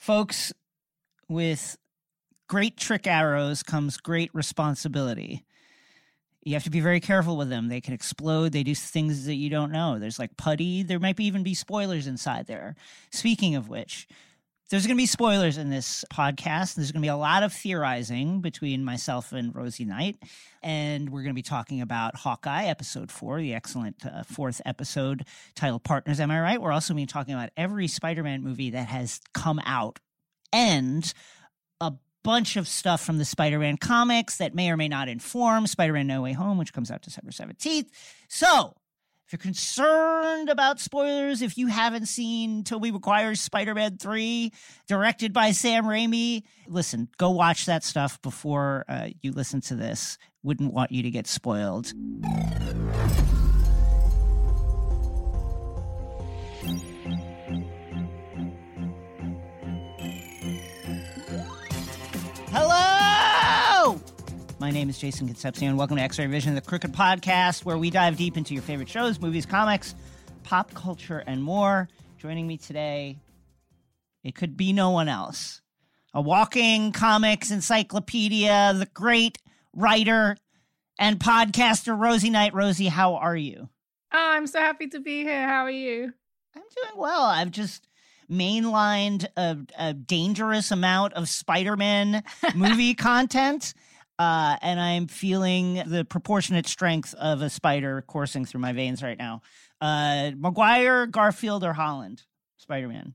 Folks, with great trick arrows comes great responsibility. You have to be very careful with them. They can explode. They do things that you don't know. There's like putty. There might be even be spoilers inside there. Speaking of which, there's going to be spoilers in this podcast. There's going to be a lot of theorizing between myself and Rosie Knight. And we're going to be talking about Hawkeye, episode four, the excellent uh, fourth episode titled Partners. Am I right? We're also going to be talking about every Spider Man movie that has come out and a bunch of stuff from the Spider Man comics that may or may not inform Spider Man No Way Home, which comes out December 17th. So, if you're concerned about spoilers, if you haven't seen Tobey Maguire's Spider Man 3, directed by Sam Raimi, listen, go watch that stuff before uh, you listen to this. Wouldn't want you to get spoiled. My name is Jason Concepcion. Welcome to X Ray Vision, the Crooked Podcast, where we dive deep into your favorite shows, movies, comics, pop culture, and more. Joining me today, it could be no one else. A walking comics encyclopedia, the great writer and podcaster, Rosie Knight. Rosie, how are you? Oh, I'm so happy to be here. How are you? I'm doing well. I've just mainlined a, a dangerous amount of Spider-Man movie content. Uh, and I'm feeling the proportionate strength of a spider coursing through my veins right now. Uh, Maguire, Garfield, or Holland? Spider Man.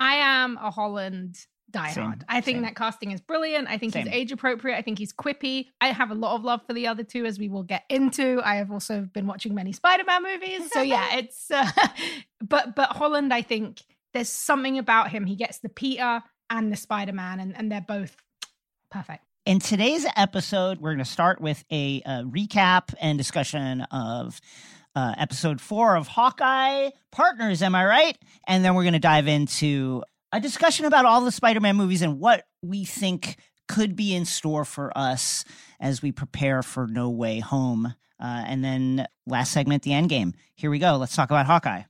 I am a Holland diehard. Same, I think same. that casting is brilliant. I think Same. he's age appropriate. I think he's quippy. I have a lot of love for the other two, as we will get into. I have also been watching many Spider-Man movies, so yeah, it's. Uh, but but Holland, I think there's something about him. He gets the Peter and the Spider-Man, and and they're both perfect. In today's episode, we're going to start with a, recap and discussion of uh, episode four of Hawkeye Partners. Am I right? And then we're going to dive into a discussion about all the Spider Man movies and what we think could be in store for us as we prepare for No Way Home. Uh, and then last segment, the end game. Here we go. Let's talk about Hawkeye.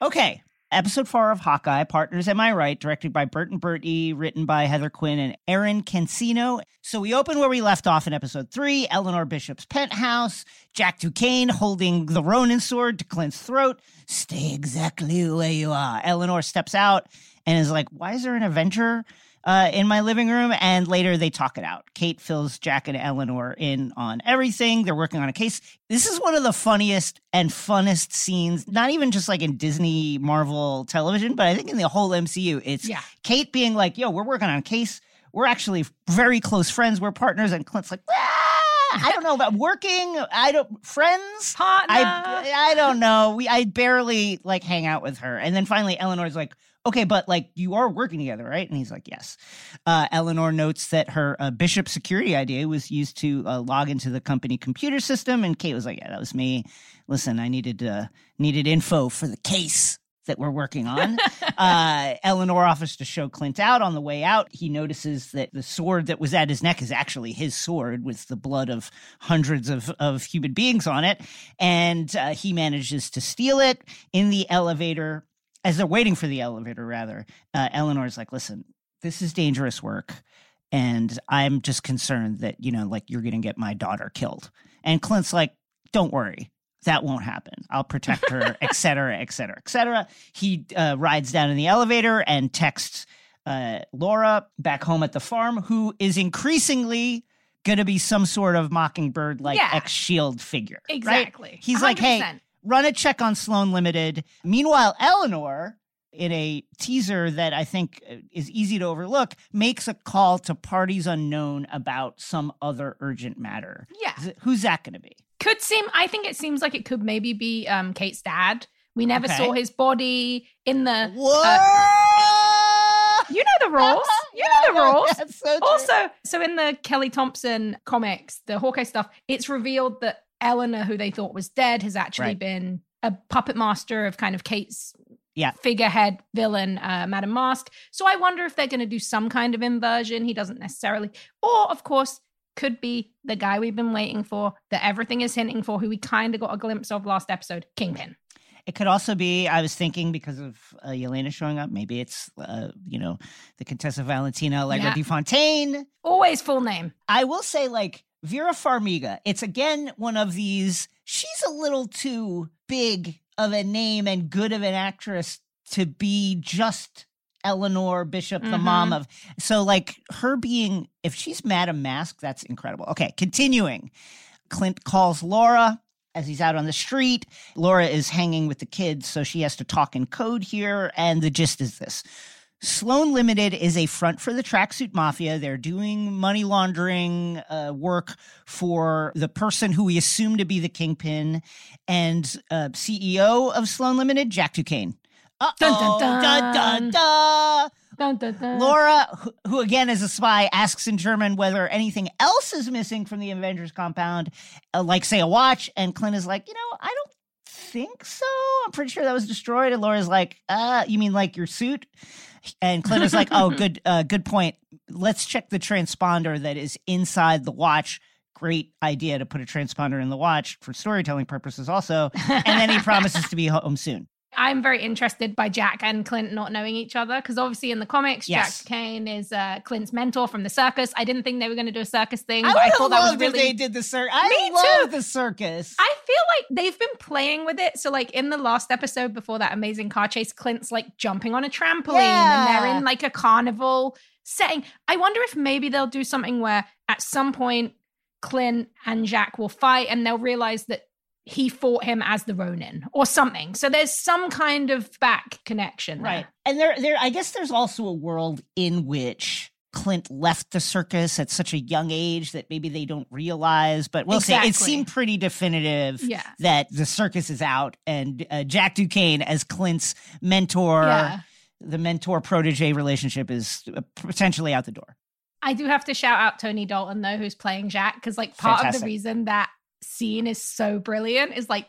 Okay. Episode four of Hawkeye, Partners Am I Right, directed by Bert and Bertie, written by Heather Quinn and Erin Cancino. So we open where we left off in episode three Eleanor Bishop's penthouse, Jack Duquesne holding the Ronin sword to Clint's throat. Stay exactly where you are. Eleanor steps out and is like, Why is there an Avenger uh, in my living room? And later they talk it out. Kate fills Jack and Eleanor in on everything. They're working on a case. This is one of the funniest and funnest scenes, not even just like in Disney Marvel television, but I think in the whole MCU. It's Yeah. Kate being like, yo, we're working on a case. We're actually very close friends. We're partners. And Clint's like, "Ah, I don't know about working. I don't, friends? Partner. I I don't know. We I barely like hang out with her. And then finally Eleanor's like, "Okay, but like you are working together, right?" And he's like, "Yes." Uh, Eleanor notes that her uh, Bishop security ID was used to uh, log into the company computer system, and Kate was like, "Yeah, that was me. Listen, I needed uh, needed info for the case." That we're working on. uh, Eleanor offers to show Clint out. On the way out, he notices that the sword that was at his neck is actually his sword with the blood of hundreds of, of human beings on it. And uh, he manages to steal it in the elevator. As they're waiting for the elevator, rather, uh, Eleanor's like, listen, this is dangerous work. And I'm just concerned that, you know, like you're going to get my daughter killed. And Clint's like, don't worry. That won't happen. I'll protect her, et cetera, et cetera, et cetera. He uh, rides down in the elevator and texts uh, Laura back home at the farm, who is increasingly going to be some sort of mockingbird like Yeah. ex shield figure. right? Exactly. He's like, hey, 100%. Run a check on Sloan Limited. Meanwhile, Eleanor, in a teaser that I think uh, is easy to overlook, makes a call to parties unknown about some other urgent matter. Yeah. Who's that going to be? could seem i think it seems like it could maybe be um kate's dad We never Okay. saw his body in the. Whoa! You know the rules. You know the rules. That's so. Also, so in the Kelly Thompson comics, the Hawkeye stuff, it's revealed that Eleanor, who they thought was dead, has actually Right. been a puppet master of kind of Kate's Yeah. figurehead villain, uh, Madame Mask. So I wonder if they're going to do some kind of inversion. He doesn't necessarily, or of course, could be the guy we've been waiting for, that everything is hinting for, who we kind of got a glimpse of last episode, Kingpin. It could also be, I was thinking because of uh, Yelena showing up, maybe it's, uh, you know, the Contessa Valentina Allegra Yeah. de Fontaine. Always full name. I will say, like, Vera Farmiga, it's again one of these, she's a little too big of a name and good of an actress to be just Eleanor Bishop, the Mhm. mom of. So, like, her being, if she's Madame Mask, that's incredible. Okay, continuing. Clint calls Laura as he's out on the street. Laura is hanging with the kids, so she has to talk in code here. And the gist is this Sloan Limited is a front for the tracksuit mafia. They're doing money laundering uh, work for the person who we assume to be the kingpin and uh, CEO of Sloan Limited, Jack Duquesne. Dun, dun, Dun, dun, dun. dun. Dun, dun, dun. Laura, who- who again is a spy, asks in German whether anything else is missing from the Avengers compound, uh, like say a watch. And Clint is like, you know, I don't think so. I'm pretty sure that was destroyed. And Laura's like, uh, you mean like your suit? And Clint is like, oh, good, uh, good point. Let's check the transponder that is inside the watch. Great idea to put a transponder in the watch for storytelling purposes, also. And then he promises to be home soon. I'm very interested by Jack and Clint not knowing each other because obviously in the comics, Yes. Jack Kane is uh, Clint's mentor from the circus. I didn't think they were going to do a circus thing, I but I thought that was really. they did the circus. I Me love too. the circus. I feel like they've been playing with it. So, like in the last episode before that amazing car chase, Clint's like jumping on a trampoline and they're in like a carnival setting. I wonder if maybe they'll do something where at some point Clint and Jack will fight and they'll realize that he fought him as the Ronin or something. So there's some kind of back connection. there. Right. And there there I guess there's also a world in which Clint left the circus at such a young age that maybe they don't realize, but we'll see. It seemed pretty definitive Yeah. that the circus is out and uh, Jack Duquesne as Clint's mentor, Yeah. the mentor protege relationship is uh, potentially out the door. I do have to shout out Tony Dalton though, who's playing Jack, because like part of the reason that scene is so brilliant is like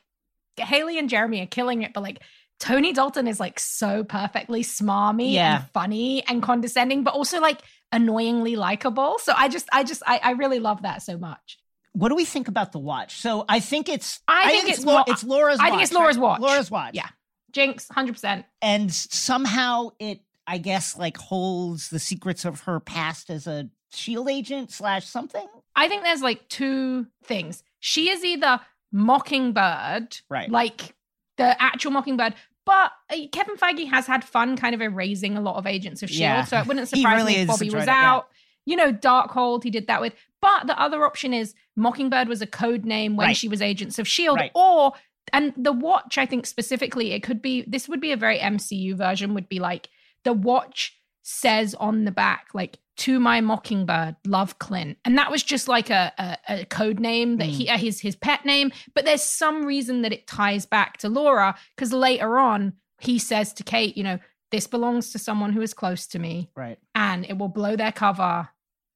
Haley and Jeremy are killing it, but like Tony Dalton is like so perfectly smarmy Yeah. and funny and condescending, but also like annoyingly likable. So I just, I just, I, I really love that so much. What do we think about the watch? So I think it's I think it's Laura, it's Laura's I watch. think it's Laura's right? watch. Laura's watch. Yeah. Jinx, hundred percent. and somehow it i guess like holds the secrets of her past as a shield agent slash something I think there's like two things. She is either Mockingbird, Right. Like the actual Mockingbird. But uh, Kevin Feige has had fun kind of erasing a lot of Agents of S.H.I.E.L.D., Yeah. so it wouldn't surprise really me if Bobby was it, yeah. out. You know, Darkhold, he did that with. But the other option is Mockingbird was a code name when Right. she was Agents of S.H.I.E.L.D., Right. Or, and the watch, I think specifically, it could be, this would be a very MCU version, would be like the watch says on the back, like, to my mockingbird, love Clint. And that was just like a, a, a code name that he, uh, his, his pet name. But there's some reason that it ties back to Laura because later on, he says to Kate, you know, this belongs to someone who is close to me right and it will blow their cover.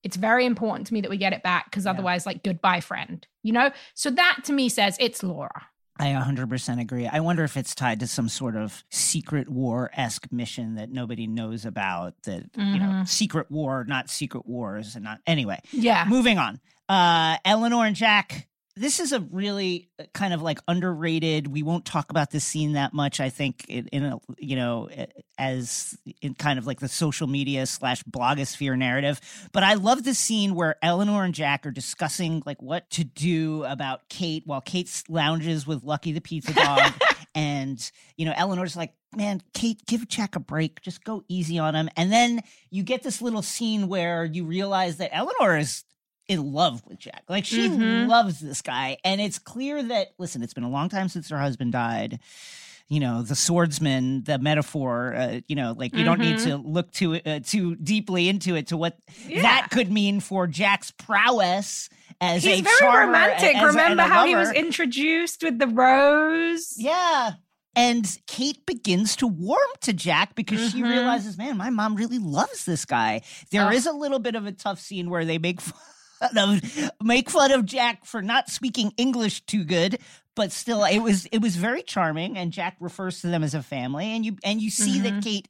It's very important to me that we get it back because Yeah. otherwise, like, goodbye, friend, you know? So that to me says it's Laura. I 100% agree i wonder if it's tied to some sort of secret war-esque mission that nobody knows about that you know Mhm. secret war not secret wars and not anyway Yeah. moving on uh eleanor and jack this is a really uh, kind of like underrated we won't talk about this scene that much i think in, in a you know as in kind of like the social media slash blogosphere narrative. But i love the scene where eleanor and jack are discussing like what to do about kate while kate lounges with lucky the pizza dog. And you know eleanor's like man kate give jack a break. Just go easy on him. And then you get this little scene where you realize that eleanor is in love with Jack. Like she Mhm. loves this guy. And it's clear that, listen, it's been a long time since her husband died. You know, the swordsman, the metaphor, uh, you know, like you don't need Mhm. to look too uh, too deeply into it to what Yeah. that could mean for Jack's prowess as He's a very charmer, romantic. as Remember a how he was introduced with the rose? Yeah. And Kate begins to warm to Jack because she Mhm. realizes, man, my mom really loves this guy. There is Ugh. a little bit of a tough scene where they make fun make fun of Jack for not speaking English too good, but still it was it was very charming and Jack refers to them as a family and you and you see that Mhm. Kate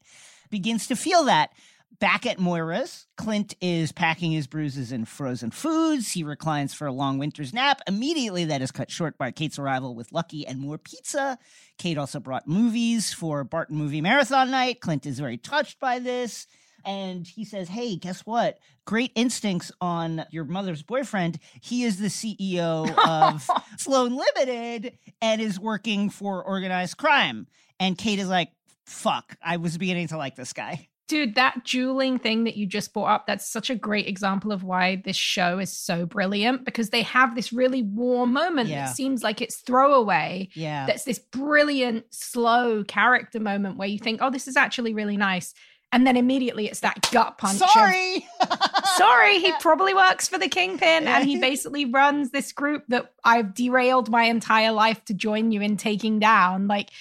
begins to feel that. Back at Moira's, Clint is packing his bruises in frozen foods. He reclines for a long winter's nap. Immediately, that is cut short by Kate's arrival with Lucky and more pizza. Kate also brought movies for Barton Movie Marathon Night. Clint is very touched by this. And he says, Hey, guess what? Great instincts on your mother's boyfriend. He is the CEO of Sloan Limited and is working for organized crime. And Kate is like, Fuck, I was beginning to like this guy. Dude, that dueling thing that you just brought up, that's such a great example of why this show is so brilliant because they have this really warm moment Yeah. that seems like it's throwaway. Yeah. That's this brilliant, slow character moment where you think, oh, this is actually really nice. And then immediately it's that gut punch. Sorry. Sorry, he probably works for the Kingpin and he basically runs this group that I've derailed my entire life to join you in taking down. Like,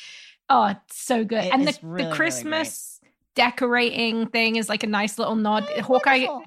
oh, it's so good. It and the, really, really the. Christmas decorating thing is like a nice little nod. Eh, Hawkeye. Wonderful.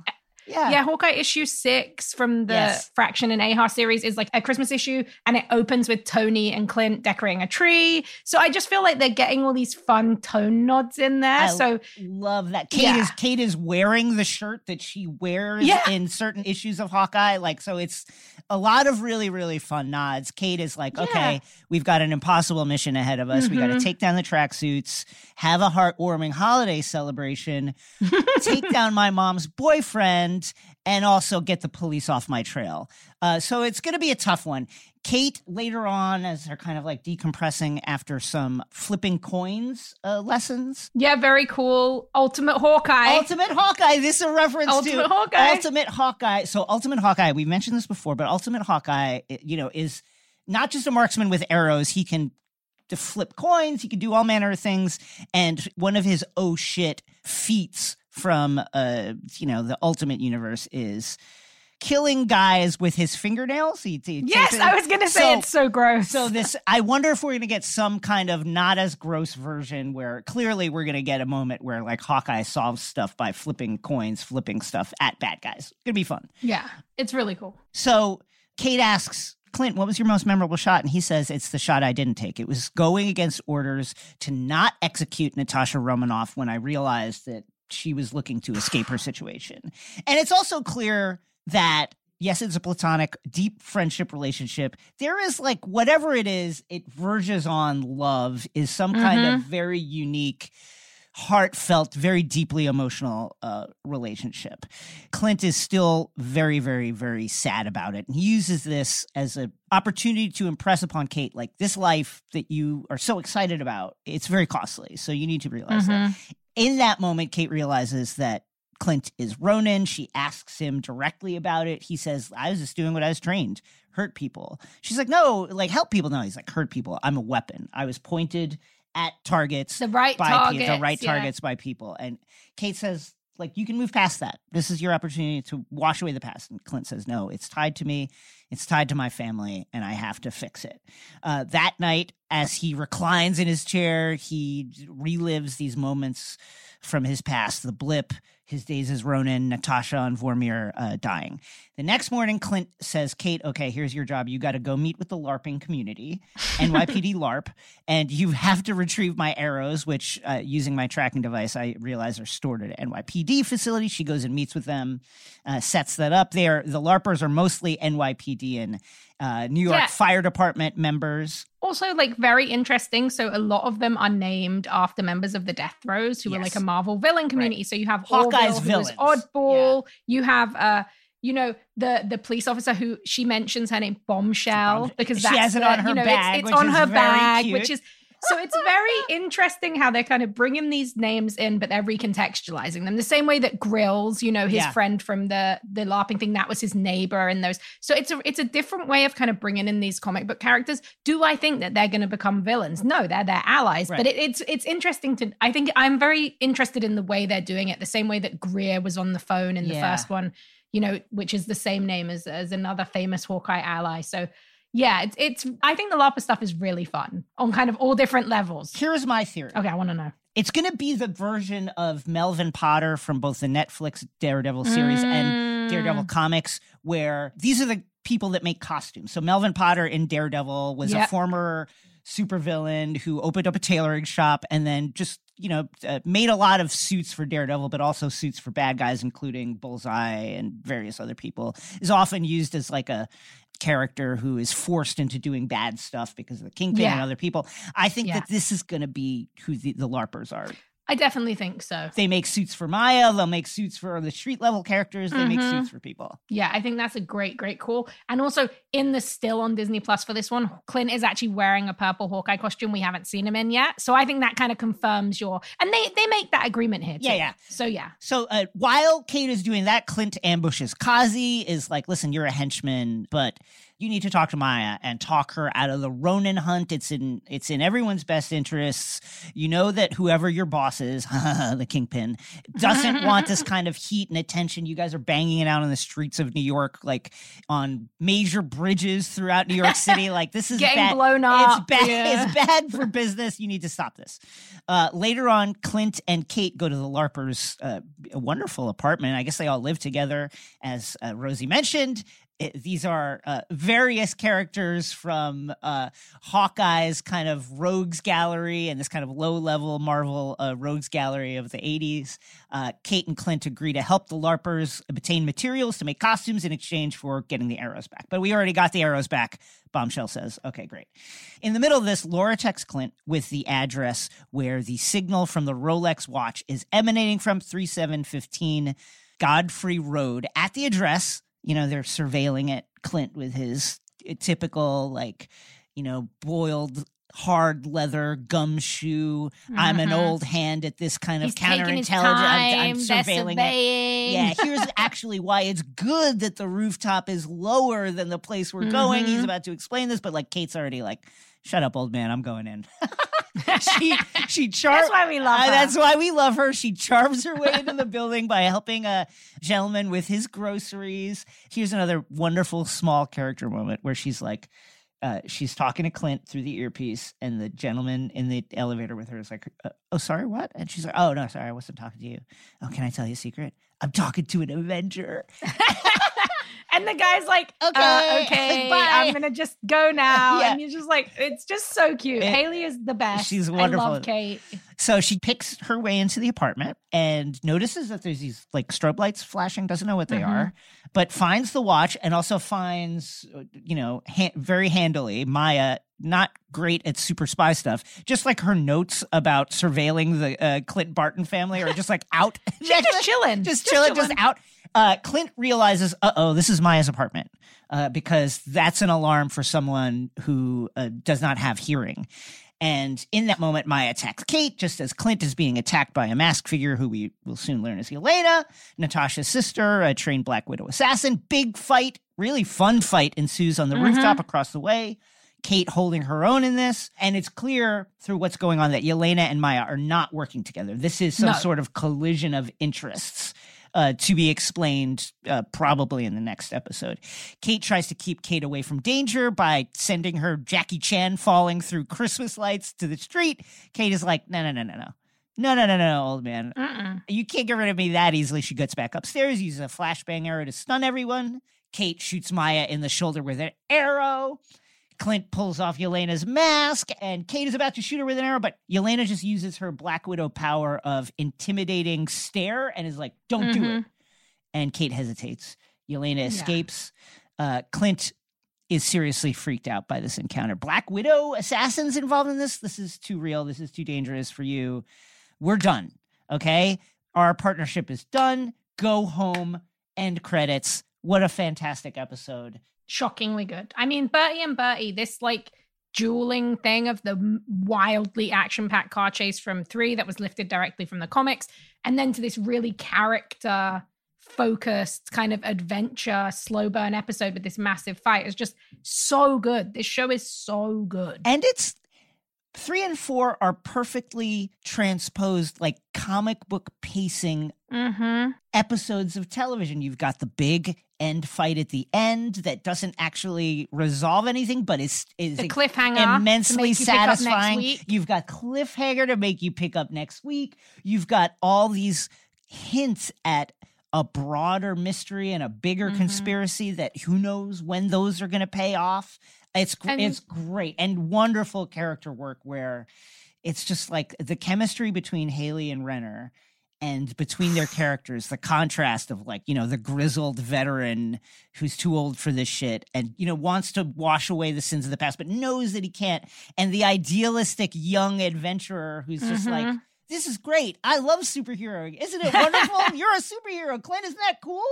Yeah. Yeah, Hawkeye issue six from the Yes. Fraction and Aja series is like a Christmas issue, and it opens with Tony and Clint decorating a tree. So I just feel like they're getting all these fun tone nods in there. I so love that. Kate Yeah. is Kate is wearing the shirt that she wears Yeah. in certain issues of Hawkeye. Like so it's a lot of really, really fun nods. Kate is like, Yeah. okay, we've got an impossible mission ahead of us. We got to mm-hmm. take down the tracksuits, have a heartwarming holiday celebration, take down my mom's boyfriend, and also get the police off my trail. Uh, so it's going to be a tough one. Kate later on, as they're kind of like decompressing after some flipping coins uh, lessons, yeah, very cool. Ultimate Hawkeye. Ultimate Hawkeye. This is a reference Ultimate to Hawkeye. Ultimate Hawkeye. So Ultimate Hawkeye, We've mentioned this before, but Ultimate Hawkeye, you know, is not just a marksman with arrows. He can to flip coins. He can do all manner of things. And one of his oh shit feats from uh, you know, the Ultimate Universe is killing guys with his fingernails. He, he yes, I was gonna say So- it's so gross. so this, I wonder if we're going to get some kind of not as gross version where clearly we're going to get a moment where like Hawkeye solves stuff by flipping coins, flipping stuff at bad guys. It's going to be fun. yeah, it's really cool. So Kate asks Clint, "What was your most memorable shot?" And he says, "It's the shot I didn't take. It was going against orders to not execute Natasha Romanoff when I realized that she was looking to escape her situation." And it's also clear that yes, it's a platonic, deep friendship relationship. There is like whatever it is, it verges on love. Is some kind of very unique. Heartfelt, very deeply emotional uh, relationship. Clint is still very, very, very sad about it. And he uses this as an opportunity to impress upon Kate, like this life that you are so excited about, it's very costly. So you need to realize that. In that moment, Kate realizes that Clint is Ronin. She asks him directly about it. He says, I was just doing what I was trained, hurt people. She's like, no, like help people. No, he's like, hurt people. I'm a weapon. I was pointed at targets The right by targets, the right yeah. targets by people. And Kate says, like, you can move past that. This is your opportunity to wash away the past. And Clint says, no, it's tied to me. It's tied to my family, and I have to fix it. Uh, that night, as he reclines in his chair, he relives these moments from his past the blip, his days as Ronin, Natasha and Vormir uh, dying. The next morning, Clint says, Kate, okay, here's your job. You got to go meet with the LARPing community, NYPD LARP, and you have to retrieve my arrows, which, uh, using my tracking device, I realize are stored at NYPD facility. She goes and meets with them, uh, sets that up there. The LARPers are mostly NYPD and uh, New York Yeah. Fire Department members. Also, like very interesting. So a lot of them are named after members of the Death Throws, who are like a Marvel villain community. So you have Hawkeye's Orville, who is villains. Oddball. You have uh you know the the police officer who she mentions her name Bombshell Bomb- because She that's has it the- on her you know, bag, It's, it's on her bag, cute. which is so it's very interesting how they're kind of bringing these names in, but they're recontextualizing them the same way that Grills, you know, his Yeah. friend from the the LARPing thing, that was his neighbor, and those. So it's a it's a different way of kind of bringing in these comic book characters. Do I think that they're going to become villains? No, they're their allies. Right. But it, it's it's interesting to. I think I'm very interested in the way they're doing it. The same way that Greer was on the phone in the Yeah. first one, you know, which is the same name as as another famous Hawkeye ally. So Yeah, it's it's. I think the LARPer stuff is really fun on kind of all different levels. Here's my theory. Okay, I want to know. It's going to be the version of Melvin Potter from both the Netflix Daredevil series and Daredevil Mm. comics, where these are the people that make costumes. So Melvin Potter in Daredevil was a former supervillain who opened up a tailoring shop and then just you know uh, made a lot of suits for Daredevil, but also suits for bad guys, including Bullseye and various other people. Is often used as like a character who is forced into doing bad stuff because of the kingpin and other people. I think Yeah. that this is going to be who the, the LARPers are. I definitely think so. They make suits for Maya. They'll make suits for the street level characters. They make Mhm. suits for people. Yeah, I think that's a great, great call. And also in the still on Disney Plus for this one, Clint is actually wearing a purple Hawkeye costume. We haven't seen him in yet. So I think that kind of confirms your and they they make that agreement here. Too. Yeah, yeah. So yeah. So uh, while Kate is doing that, Clint ambushes Kazi. Is like, listen, you're a henchman, but you need to talk to Maya and talk her out of the Ronin hunt. It's in it's in everyone's best interests. You know that whoever your boss is, the kingpin, doesn't want this kind of heat and attention. You guys are banging it out on the streets of New York, like on major bridges throughout New York City. Like this is Getting bad. blown It's bad. Yeah. It's bad for business. You need to stop this. Uh, later on, Clint and Kate go to the LARPers' uh, a wonderful apartment. I guess they all live together, as uh, Rosie mentioned. It- these are uh, various characters from uh, Hawkeye's kind of rogues gallery and this kind of low level Marvel uh, rogues gallery of the 80s. Uh, Kate and Clint agree to help the LARPers obtain materials to make costumes in exchange for getting the arrows back. But we already got the arrows back, Bombshell says. Okay, great. In the middle of this, Laura texts Clint with the address where the signal from the Rolex watch is emanating from 3715 Godfrey Road. At the address, you know, they're surveilling it, Clint with his typical, like, you know, boiled hard leather gumshoe. I'm an Mhm. old hand at this kind of He's counterintelligence. time. I'm, I'm surveilling it. Yeah, here's actually why it's good that the rooftop is lower than the place we're going. He's Mhm. about to explain this, but like Kate's already like, "Shut up, old man, I'm going in." she she char- That's why we love Uh, her. That's why we love her. She charms her way into the building by helping a gentleman with his groceries. Here's another wonderful small character moment where she's like, uh, she's talking to Clint through the earpiece, and the gentleman in the elevator with her is like, uh, "Oh, sorry, what?" And she's like, "Oh no, sorry, I wasn't talking to you. Oh, can I tell you a secret? I'm talking to an Avenger." and the guy's like, uh, Okay, okay, okay, bye. I'm gonna just go now. Yeah. And you're just like, it's just so cute. It- Haley is the best. she's wonderful. I love Kate. So she picks her way into the apartment and notices that there's these like strobe lights flashing, doesn't know what they Mhm. are, but finds the watch and also finds, you know, ha- very handily Maya not great at super spy stuff, just like her notes about surveilling the uh, Clint Barton family are just like out. She's just chilling. just chilling, just out. Uh, Clint realizes, uh oh, this is Maya's apartment, uh, because that's an alarm for someone who uh, does not have hearing. And in that moment, Maya attacks Kate, just as Clint is being attacked by a masked figure who we will soon learn is Yelena, Natasha's sister, a trained Black Widow assassin. Big fight, really fun fight ensues on the mm-hmm. rooftop across the way. Kate holding her own in this. And it's clear through what's going on that Yelena and Maya are not working together. This is some No. sort of collision of interests. Uh, to be explained uh, probably in the next episode. Kate tries to keep Kate away from danger by sending her Jackie Chan falling through Christmas lights to the street. Kate is like, no, no, no, no, no. No, no, no, no, old man. Mm-mm. You can't get rid of me that easily. She gets back upstairs, uses a flashbang arrow to stun everyone. Kate shoots Maya in the shoulder with an arrow. Clint pulls off Yelena's mask, and Kate is about to shoot her with an arrow, but Yelena just uses her Black Widow power of intimidating stare and is like, don't do it. And Kate hesitates. Yelena escapes. Uh, Clint is seriously freaked out by this encounter. Black Widow assassins involved in this? This is too real. This is too dangerous for you. We're done. Okay. Our partnership is done. Go home. End credits. What a fantastic episode. Shockingly good. I mean, Bertie and Bertie, this like dueling thing of the wildly action packed car chase from three that was lifted directly from the comics, and then to this really character focused kind of adventure slow burn episode with this massive fight is just so good. This show is so good. And it's Three and four are perfectly transposed, like comic book pacing Mm-hmm. episodes of television. You've got the big end fight at the end that doesn't actually resolve anything, but is is The cliffhanger immensely you pick up next satisfying. You've got cliffhanger to make you pick up next week. You've got all these hints at a broader mystery and a bigger Mhm. conspiracy that who knows when those are going to pay off. It's And- it's great and wonderful character work where it's just like the chemistry between Haley and Renner and between their characters, the contrast of like, you know, the grizzled veteran who's too old for this shit and, you know, wants to wash away the sins of the past, but knows that he can't. And the idealistic young adventurer who's just like, Mhm. This is great. I love superhero. Isn't it wonderful? You're a superhero, Clint. Isn't that cool?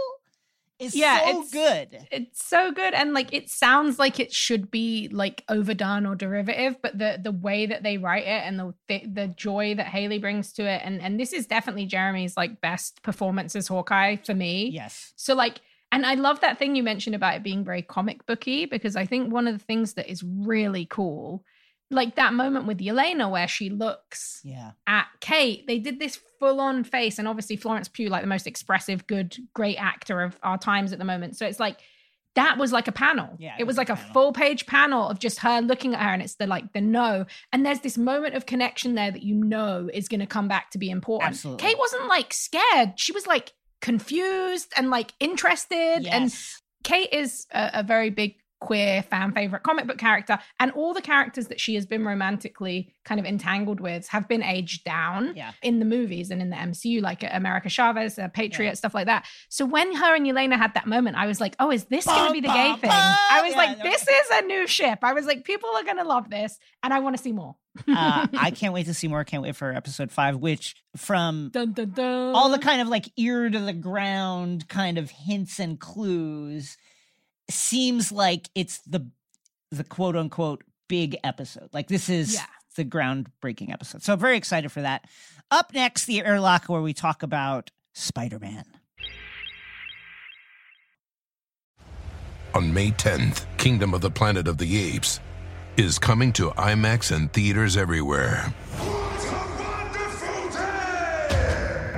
It's Yeah, so it's- good. it's so good and like it sounds like it should be like overdone or derivative but the the way that they write it and the the, the joy that haley brings to it and and this is definitely jeremy's like best performance as hawkeye for me Yes. so like and i love that thing you mentioned about it being very comic booky because i think one of the things that is really cool like that moment with Yelena where she looks Yeah. at Kate, they did this full on face. And obviously, Florence Pugh, like the most expressive, good, great actor of our times at the moment. So it's like, that was like a panel. Yeah, it, it was was like a panel. full page panel of just her looking at her, and it's the like the no. And there's this moment of connection there that you know is going to come back to be important. Absolutely. Kate wasn't like scared; she was like confused and like interested. And Kate is a, a very big queer fan favorite comic book character, and all the characters that she has been romantically kind of entangled with have been aged down Yeah. in the movies and in the MCU, like America Chavez, uh, Patriot, stuff like that. So when her and Yelena had that moment, I was like, oh, is this going to be the gay thing? I was Yeah, like, this is a new ship. I was like, people are going to love this, and I want to see more. uh, I can't wait to see more. Can't wait for episode five, which from dun, dun, dun. all the kind of like ear to the ground kind of hints and clues seems like it's the the quote unquote big episode. Like this is Yeah. the groundbreaking episode. So I'm very excited for that. Up next, the airlock where we talk about Spider-Man. On May 10th, Kingdom of the Planet of the Apes is coming to IMAX and theaters everywhere.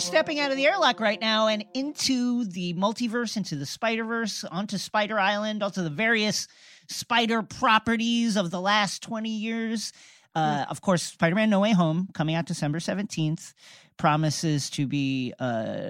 Stepping out of the airlock right now and into the multiverse, into the Spider Verse, onto Spider Island, onto the various spider properties of the last 20 years. Uh, of course, Spider Man No Way Home, coming out December 17th, promises to be uh,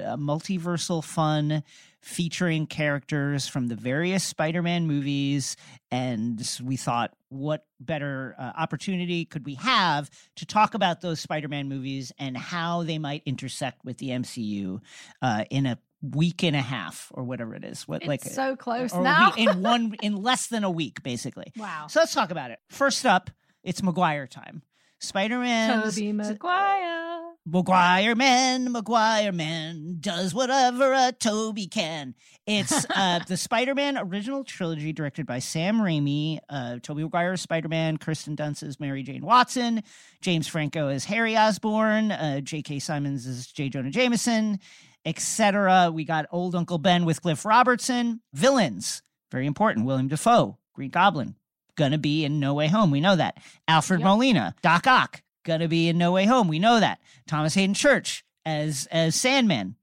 a multiversal fun featuring characters from the various Spider Man movies. And we thought, what better uh, opportunity could we have to talk about those Spider Man movies and how they might intersect with the MCU uh, in a week and a half or whatever it is? What It's like so close now. week- in one in less than a week, basically. wow. So let's talk about it. First up, it's Maguire time. Spider Man. Tobey Maguire. Maguire man, Maguire man does whatever a Tobey can. It's uh, the Spider Man original trilogy directed by Sam Raimi. Uh, Tobey Maguire as Spider Man, Kirsten Dunst as Mary Jane Watson, James Franco as Harry Osborn, uh, J.K. Simmons as J. Jonah Jameson, etc. We got Old Uncle Ben with Cliff Robertson. Villains, very important. Willem Dafoe, Green Goblin, gonna be in No Way Home. We know that. Alfred Yep. Molina, Doc Ock, gonna be in No Way Home. We know that. Thomas Haden Church as as Sandman,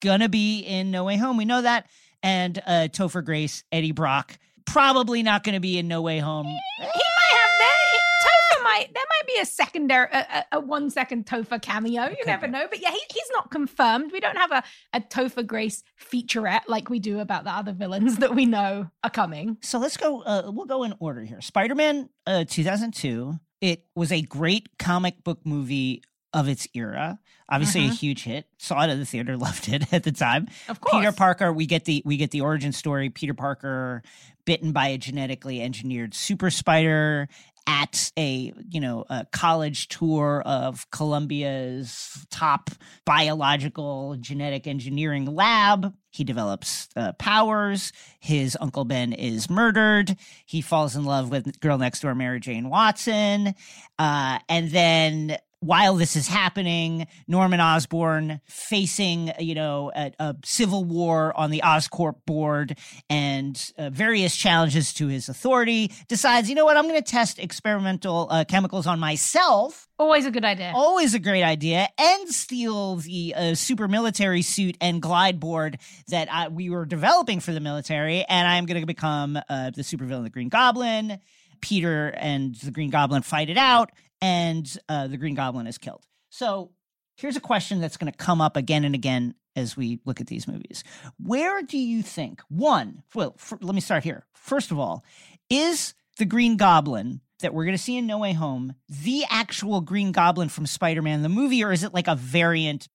gonna be in No Way Home. We know that. And uh, Topher Grace, Eddie Brock, probably not gonna be in No Way Home. He might have that. Topher might. There might be a secondary, a, a, one second Topher cameo. You never know. But yeah, he, he's not confirmed. We don't have a, a Topher Grace featurette like we do about the other villains that we know are coming. So let's go. Uh, we'll go in order here. Spider Man, uh, 2002. It was a great comic book movie of its era. Obviously, a Mhm. huge hit. Saw it at the theater, loved it at the time. Of course. Peter Parker, we get the we get the origin story. Peter Parker bitten by a genetically engineered super spider at a you know a college tour of Columbia's top biological genetic engineering lab. He develops uh, powers. His uncle Ben is murdered. He falls in love with girl next door, Mary Jane Watson, uh, and then while this is happening, Norman Osborn facing, you know, a, a civil war on the Oscorp board and uh, various challenges to his authority, decides, you know what, I'm going to test experimental uh, chemicals on myself. Always a good idea. Always a great idea. And steal the uh, super military suit and glide board that I, we were developing for the military. And I'm going to become uh, the supervillain, the Green Goblin. Peter and the Green Goblin fight it out, and uh, the Green Goblin is killed. So here's a question that's going to come up again and again as we look at these movies. Where do you think, one, well, f let me start here. First of all, is the Green Goblin that we're going to see in No Way Home the actual Green Goblin from Spider Man the movie, or is it like a variant?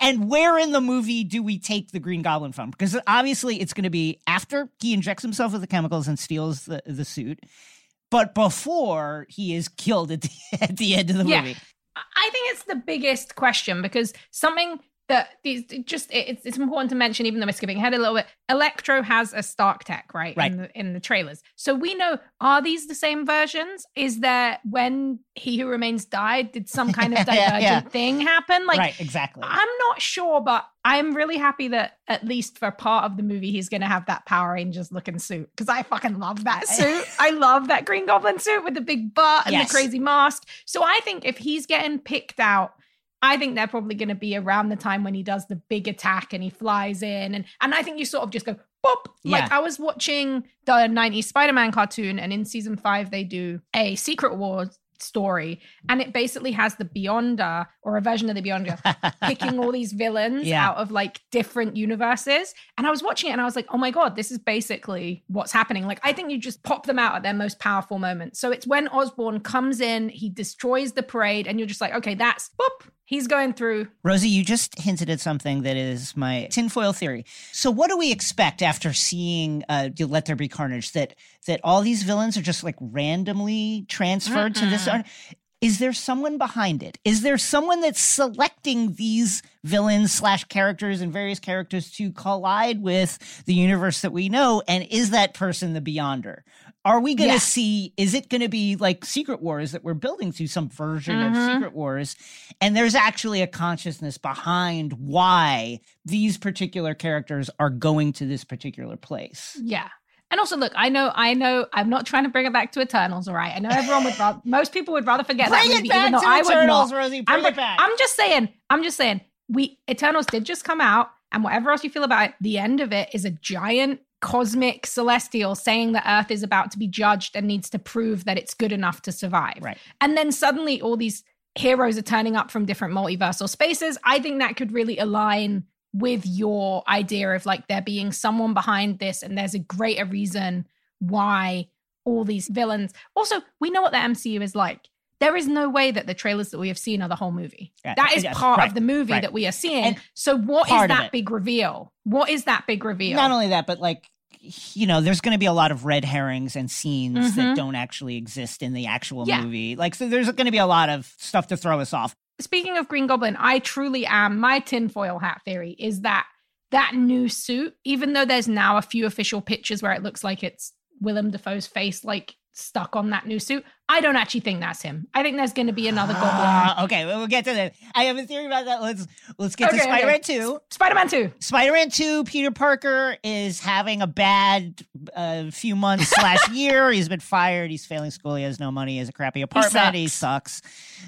And where in the movie do we take the Green Goblin from? Because obviously it's going to be after he injects himself with the chemicals and steals the, the suit but before he is killed at the, at the end of the Yeah. movie. I think it's the biggest question because something that these just it's it's important to mention, even though we're skipping ahead a little bit. Electro has a Stark Tech, right? Right. In the, in the trailers, so we know are these the same versions? Is there when He Who Remains died? Did some kind of divergent yeah. thing happen? Like right, exactly. I'm not sure, but I'm really happy that at least for part of the movie, he's going to have that Power Rangers looking suit because I fucking love that suit. I love that Green Goblin suit with the big butt and Yes. the crazy mask. So I think if he's getting picked out, I think they're probably going to be around the time when he does the big attack and he flies in, and and I think you sort of just go boop. Like Yeah. I was watching the '90s Spider-Man cartoon, and in season five they do a Secret Wars story, and it basically has the Beyonder or a version of the Beyonder picking all these villains Yeah. out of like different universes. And I was watching it and I was like, oh my God, this is basically what's happening. Like, I think you just pop them out at their most powerful moment. So it's when Osborn comes in, he destroys the parade, and you're just like, okay, that's boop. He's going through. Rosie, you just hinted at something that is my tinfoil theory. So, what do we expect after seeing uh, Let There Be Carnage? That that all these villains are just like randomly transferred to this? Is there someone behind it? Is there someone that's selecting these villains slash characters and various characters to collide with the universe that we know? And is that person the Beyonder? Are we going to Yeah. see? Is it going to be like Secret Wars that we're building to some version Mhm. of Secret Wars? And there's actually a consciousness behind why these particular characters are going to this particular place. Yeah. And also, look, I know, I know, I'm not trying to bring it back to Eternals, all right? I know everyone would rather, most people would rather forget that movie, it back even though to I would Eternals, not. Rosie. Bring I'm, it back. I'm just saying, I'm just saying, we Eternals did just come out, and whatever else you feel about it, the end of it is a giant cosmic celestial saying that Earth is about to be judged and needs to prove that it's good enough to survive. Right. And then suddenly all these heroes are turning up from different multiversal spaces. I think that could really align with your idea of like there being someone behind this and there's a greater reason why all these villains. Also, we know what the MCU is like. There is no way that the trailers that we have seen are the whole movie. That is yes, part right, of the movie right. that we are seeing. And so what is that big reveal? What is that big reveal? Not only that, but like, you know, there's going to be a lot of red herrings and scenes that Mhm. don't actually exist in the actual Yeah. movie. Like, so there's going to be a lot of stuff to throw us off. Speaking of Green Goblin, I truly am. My tinfoil hat theory is that that new suit, even though there's now a few official pictures where it looks like it's Willem Dafoe's face, like stuck on that new suit, I don't actually think that's him. I think there's going to be another Goblin. Ah, okay, well, get to that. I have a theory about that. Let's let's get to Okay, okay. Spider-Man Two. Spider-Man 2. Spider-Man 2, Peter Parker is having a bad uh, few months slash year. He's been fired. He's failing school. He has no money. He has a crappy apartment. He sucks.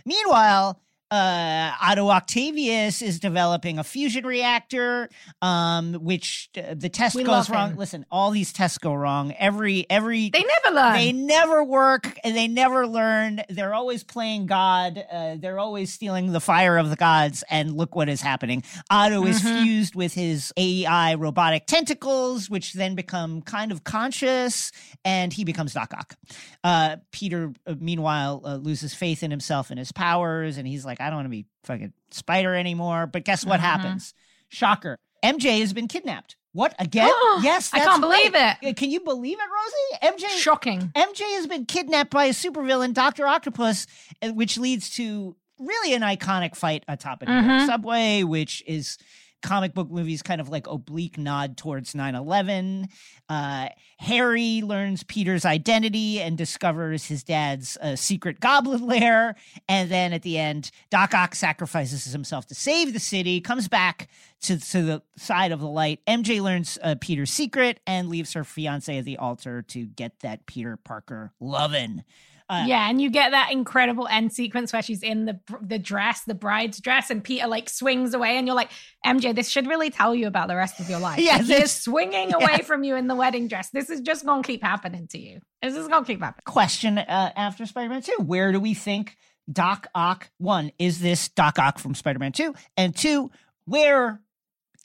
Meanwhile, uh, Otto Octavius is developing a fusion reactor, um, which uh, the test We goes wrong. him. Listen, all these tests go wrong. Every every They never learn. they never work and they never learn. They're always playing God. Uh, they're always stealing the fire of the gods. And look what is happening. Otto is Mhm. fused with his AI robotic tentacles, which then become kind of conscious, and he becomes Doc Ock. Uh, Peter, uh, meanwhile, uh, loses faith in himself and his powers, and he's like, I don't want to be fucking Spider anymore. But guess what Mhm. happens? Shocker. MJ has been kidnapped. What again? yes, I can't believe right. it. Can you believe it, Rosie? MJ Shocking. MJ has been kidnapped by a supervillain, Doctor Octopus, uh, which leads to really an iconic fight atop a Mhm. subway, which is comic book movies kind of like oblique nod towards 9-11 uh, harry learns peter's identity and discovers his dad's uh, secret goblin lair. And then at the end doc ock sacrifices himself to save the city comes back to, to the side of the light. Mj learns uh, peter's secret and leaves her fiance at the altar to get that peter parker lovin' Uh, yeah, and you get that incredible end sequence where she's in the the dress, the bride's dress, and Peter like swings away, and you're like, MJ, this should really tell you about the rest of your life. Yeah, Like, he is this- swinging away from you in the wedding dress. This is just gonna keep happening to you. This is gonna keep happening. question uh, after Spider-Man 2. Where do we think Doc Ock, one, is this Doc Ock from Spider-Man 2? And two, where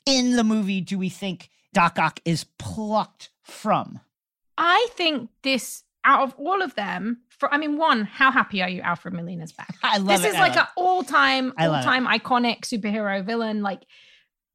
in the movie do we think Doc Ock is plucked from? I think this out of all of them, for I mean, one, how happy are you Alfred Molina's back? I love this it. is I like an all-time, I love it. all-time iconic superhero villain. Like,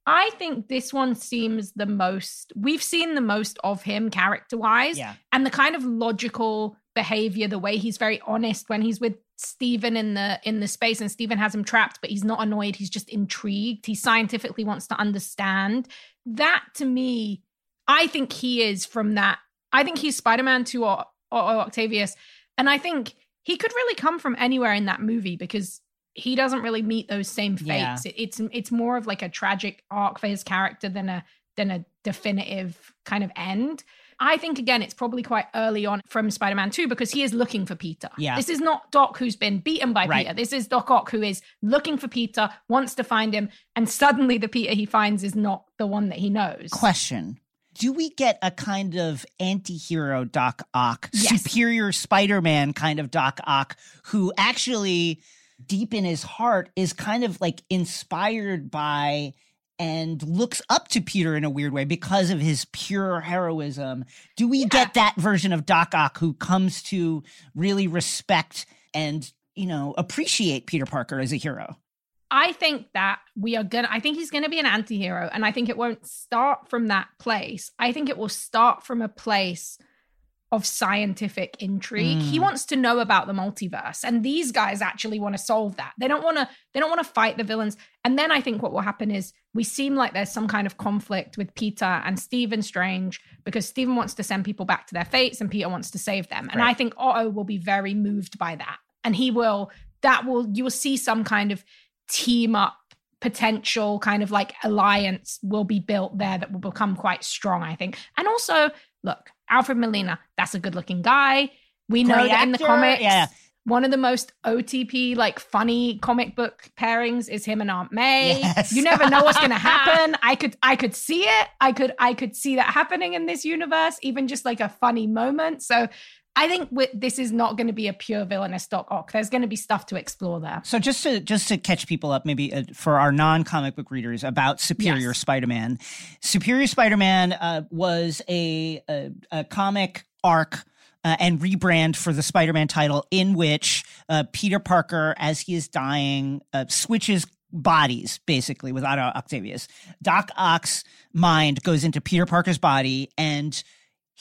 I think this one seems the most. We've seen the most of him character-wise, Yeah. and the kind of logical behavior, the way he's very honest when he's with Stephen in the in the space, and Stephen has him trapped, but he's not annoyed. He's just intrigued. He scientifically wants to understand. That to me, I think he is from that. I think he's Spider-Man to or, or, or Octavius, and I think he could really come from anywhere in that movie because he doesn't really meet those same fates. Yeah. It- it's it's more of like a tragic arc for his character than a than a definitive kind of end. I think again it's probably quite early on from Spider-Man 2 because he is looking for Peter. Yeah. This is not Doc who's been beaten by Right. Peter. This is Doc Ock who is looking for Peter, wants to find him, and suddenly the Peter he finds is not the one that he knows. Question. Do we get a kind of anti-hero Doc Ock, Yes. superior Spider-Man kind of Doc Ock, who actually deep in his heart is kind of like inspired by and looks up to Peter in a weird way because of his pure heroism. Do we get that version of Doc Ock who comes to really respect and, you know, appreciate Peter Parker as a hero? I think that we are gonna I think he's gonna be an anti-hero, and I think it won't start from that place. I think it will start from a place of scientific intrigue. He Mm. wants to know about the multiverse. And these guys actually want to solve that. They don't want to they don't want to fight the villains. And then I think what will happen is we seem like there's some kind of conflict with Peter and Stephen Strange because Stephen wants to send people back to their fates and Peter wants to save them. And Right. I think Otto will be very moved by that. And he will that will you will see some kind of team up potential kind of like alliance will be built there that will become quite strong, I think. And also, look, Alfred Molina, that's a good looking guy. We know Great that in the actor, comics. yeah. One of the most OTP, like funny comic book pairings is him and Aunt May. Yes. You never know what's gonna happen. I could I could see it. I could I could see that happening in this universe, even just like a funny moment. So I think with, this is not going to be a pure villainous Doc Ock. There's going to be stuff to explore there. So just to just to catch people up, maybe uh, for our non-comic book readers about Superior Yes. Spider-Man, Superior Spider-Man uh, was a, a a comic arc. Uh, and rebrand for the Spider-Man title, in which uh, Peter Parker, as he is dying, uh, switches bodies basically with Otto Octavius. Doc Ock's mind goes into Peter Parker's body, and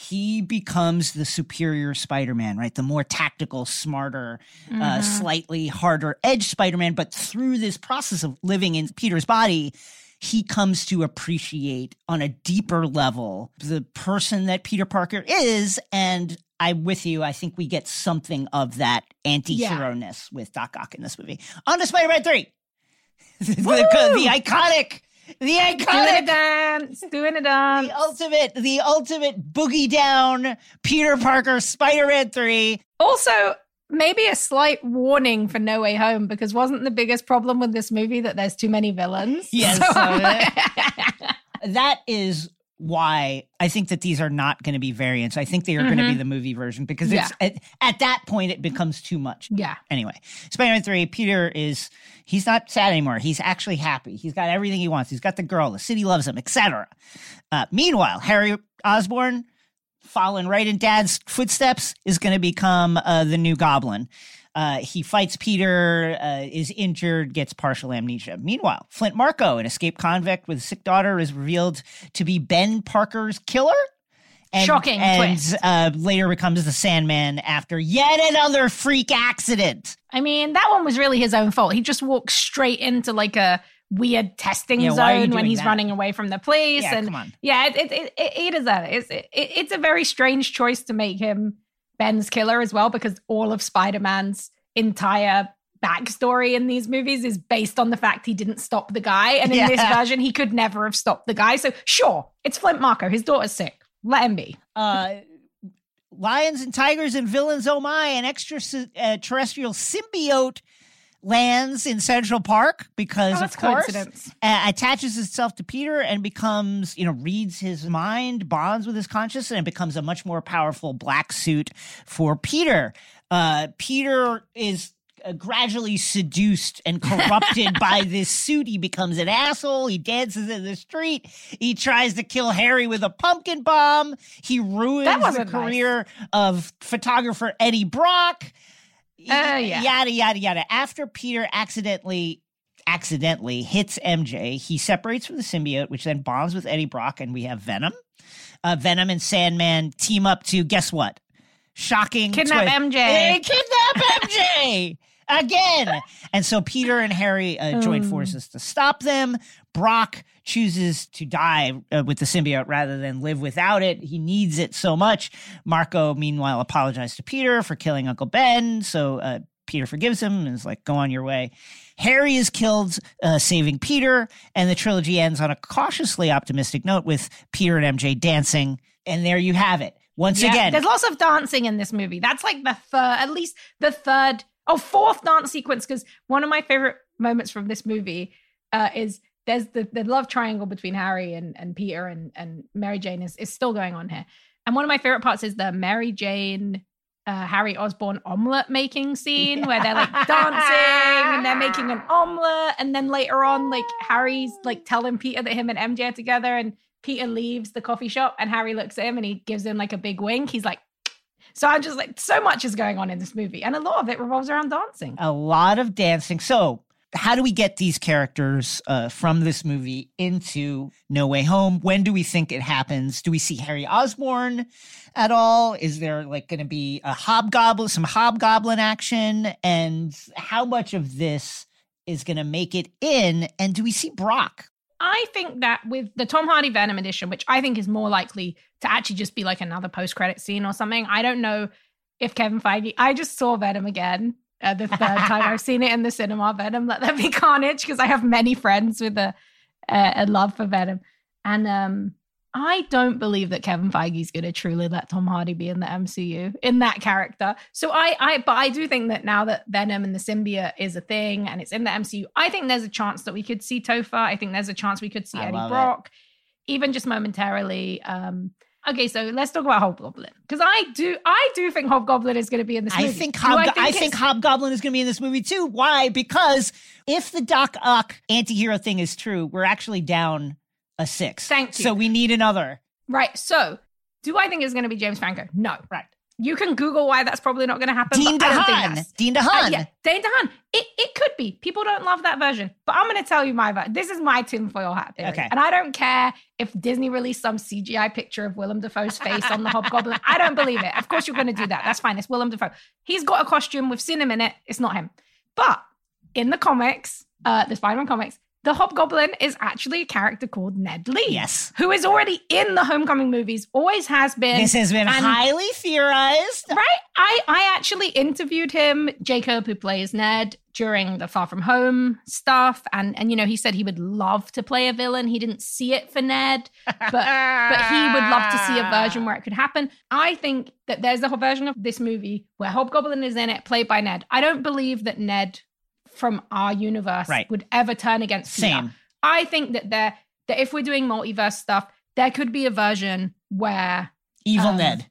he becomes the superior Spider-Man, right? The more tactical, smarter, uh, Mhm. slightly harder edge Spider-Man. But through this process of living in Peter's body, he comes to appreciate on a deeper level the person that Peter Parker is. And I'm with you. I think we get something of that anti-hero ness with Doc Ock in this movie. On to Spider-Man 3. the, the, the iconic, the iconic dance, doing a dance. the ultimate, the ultimate boogie down Peter Parker Spider-Man 3. Also, maybe a slight warning for No Way Home because wasn't the biggest problem with this movie that there's too many villains? Yes, So- That is why I think that these are not going to be variants. I think they are going to be the movie version because it's at, at that point it becomes too much. yeah. Anyway, Spider-Man 3, Peter is he's not sad anymore. He's actually happy. He's got everything he wants. He's got the girl, the city loves him, etc. Uh, meanwhile, Harry Osborn, following right in Dad's footsteps, is going to become uh, the new Goblin. Uh, he fights Peter, uh, is injured, gets partial amnesia. Meanwhile, Flint Marko, an escaped convict with a sick daughter, is revealed to be Ben Parker's killer. And, Shocking and twist. uh, later becomes the Sandman after yet another freak accident. I mean, that one was really his own fault. He just walked straight into like a weird testing Yeah, why are you zone when he's that? running away from the police. Yeah, and come on. yeah, it, it, it, it, deserves it. It's, it, it's a very strange choice to make him Ben's killer as well, because all of Spider Man's entire backstory in these movies is based on the fact he didn't stop the guy. And in this version, he could never have stopped the guy. So, sure, it's Flint Marko. His daughter's sick. Let him be. uh, lions and tigers and villains oh my an extraterrestrial symbiote lands in central park because Oh, of course coincidence. uh, attaches itself to peter and becomes you know reads his mind bonds with his conscious and it becomes a much more powerful black suit for peter uh, peter is uh, gradually seduced and corrupted by this suit. He becomes an asshole. He dances in the street. He tries to kill Harry with a pumpkin bomb. He ruins the wasn't nice. career of photographer Eddie Brock. Uh, yeah. Yada yada yada. After Peter accidentally accidentally hits MJ, he separates from the symbiote, which then bonds with Eddie Brock, and we have Venom. Uh, Venom and Sandman team up to guess what? Shocking. Kidnap twist. MJ. They kidnap MJ again. And so Peter and Harry uh, join Um. forces to stop them. Brock chooses to die uh, with the symbiote rather than live without it. He needs it so much. Marko, meanwhile, apologized to Peter for killing Uncle Ben. So uh, Peter forgives him and is like, go on your way. Harry is killed, uh, saving Peter. And the trilogy ends on a cautiously optimistic note with Peter and MJ dancing. And there you have it. Once Yeah, again, there's lots of dancing in this movie. That's like the third, at least the third, oh, fourth dance sequence. Because one of my favorite moments from this movie uh, is there's the, the love triangle between Harry and, and Peter and, and Mary Jane is, is still going on here. And one of my favorite parts is the Mary Jane, uh, Harry Osborn omelet making scene where they're like dancing and they're making an omelet. And then later on, like Harry's like telling Peter that him and MJ are together and Peter leaves the coffee shop and Harry looks at him and he gives him like a big wink. He's like, so I'm just like, so much is going on in this movie. And a lot of it revolves around dancing. a lot of dancing. So, how do we get these characters uh, from this movie into No Way Home? When do we think it happens? Do we see Harry Osborn at all? Is there like going to be a hobgoblin, some hobgoblin action? And how much of this is going to make it in? And do we see Brock? I think that with the Tom Hardy Venom edition, which I think is more likely to actually just be like another post credit scene or something, I don't know if Kevin Feige. I just saw Venom again. Uh, the third time I've seen it in the cinema, Venom, Let There Be Carnage, because I have many friends with a, a, a love for Venom. And um, I don't believe that Kevin Feige is going to truly let Tom Hardy be in the MCU in that character. So I, I, but I do think that now that Venom and the symbiote is a thing and it's in the MCU, I think there's a chance that we could see Topher. I think there's a chance we could see I Eddie love it. Brock, even just momentarily. Um, okay, so let's talk about Hobgoblin because I do, I do think Hobgoblin is going to be in this movie. I think, Do Hobgo- I, think Hobgoblin is going to be in this movie too. Why? Because if the Doc Ock anti-hero thing is true, we're actually down a six. Thank you. So we need another. right. So do I think it's going to be James Franco? No. Right. You can Google why that's probably not going to happen. Dean DeHaan. Dean Uh, DeHaan. yeah, Dean DeHaan. It it could be. People don't love that version, but I'm going to tell you my version. This is my tinfoil hat theory, Okay. and I don't care if Disney released some CGI picture of Willem Dafoe's face on the Hobgoblin. I don't believe it. Of course, you're going to do that. That's fine. It's Willem Dafoe. He's got a costume. We've seen him in it. It's not him. But in the comics, uh, the Spider-Man comics, the Hobgoblin is actually a character called Ned Leeds. Yes. Who is already in the Homecoming movies, always has been. This has been and- highly theorized. Right? I I actually interviewed him, Jacob, who plays Ned, during the Far From Home stuff, and and you know he said he would love to play a villain. He didn't see it for Ned, but but he would love to see a version where it could happen. I think that there's a whole version of this movie where Hobgoblin is in it, played by Ned. I don't believe that Ned from our universe Right. would ever turn against Peter. Same. I think that there that if we're doing multiverse stuff, there could be a version where Evil Um, Ned.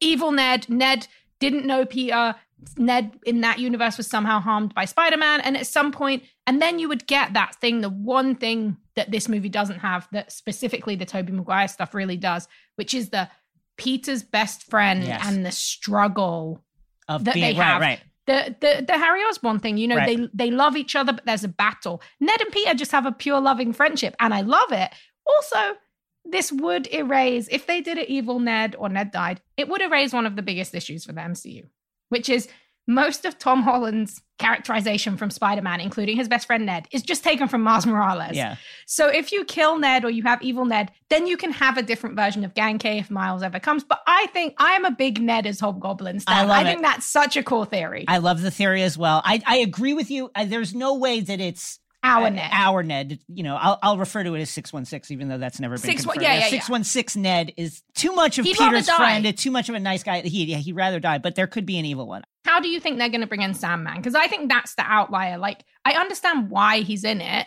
evil Ned. Ned didn't know Peter. Ned in that universe was somehow harmed by Spider Man. And at some point, and then you would get that thing, the one thing that this movie doesn't have, that specifically the Tobey Maguire stuff really does, which is the Peter's best friend Yes. and the struggle Of that being they right, have. right. The, the the Harry Osborn thing, you know, Right. they they love each other, but there's a battle. Ned and Peter just have a pure loving friendship, and I love it. Also, this would erase if they did it evil Ned or Ned died, it would erase one of the biggest issues for the MCU, which is most of Tom Holland's characterization from Spider-Man, including his best friend Ned, is just taken from Miles Morales. Yeah. So if you kill Ned or you have evil Ned, then you can have a different version of Ganke if Miles ever comes. But I think I'm a big Ned as Hobgoblin stan. I love I think it. that's such a cool theory. I love the theory as well. I, I agree with you. Uh, there's no way that it's Our Ned. Our Ned. You know, I'll, I'll refer to it as 616, even though that's never been Six confirmed. yeah, yeah, yeah. 616 Ned is too much of He'd Peter's friend. Too much of a nice guy. He, yeah, he'd rather die, but there could be an evil one. How do you think they're going to bring in Sandman? Because I think that's the outlier. Like, I understand why he's in it,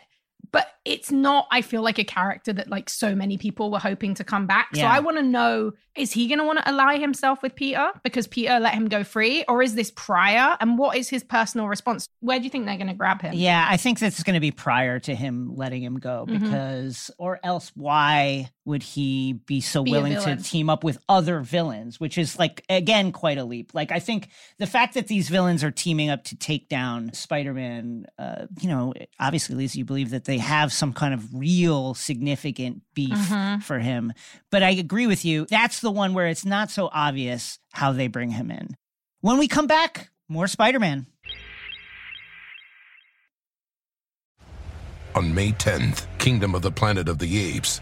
but it's not, I feel like, a character that like so many people were hoping to come back. So I want to know is he going to want to ally himself with Peter because Peter let him go free? Or is this prior? And what is his personal response? Where do you think they're going to grab him? Yeah, I think that's going to be prior to him letting him go Mhm. because, or else, why would he be so Be willing to team up with other villains? Which is like, again, quite a leap. Like, I think the fact that these villains are teaming up to take down Spider Man, uh, you know, obviously, Lisa, you believe that they have some kind of real significant beef Mhm. for him. But I agree with you. That's the one where it's not so obvious how they bring him in. When we come back, more Spider Man. On May 10th, Kingdom of the Planet of the Apes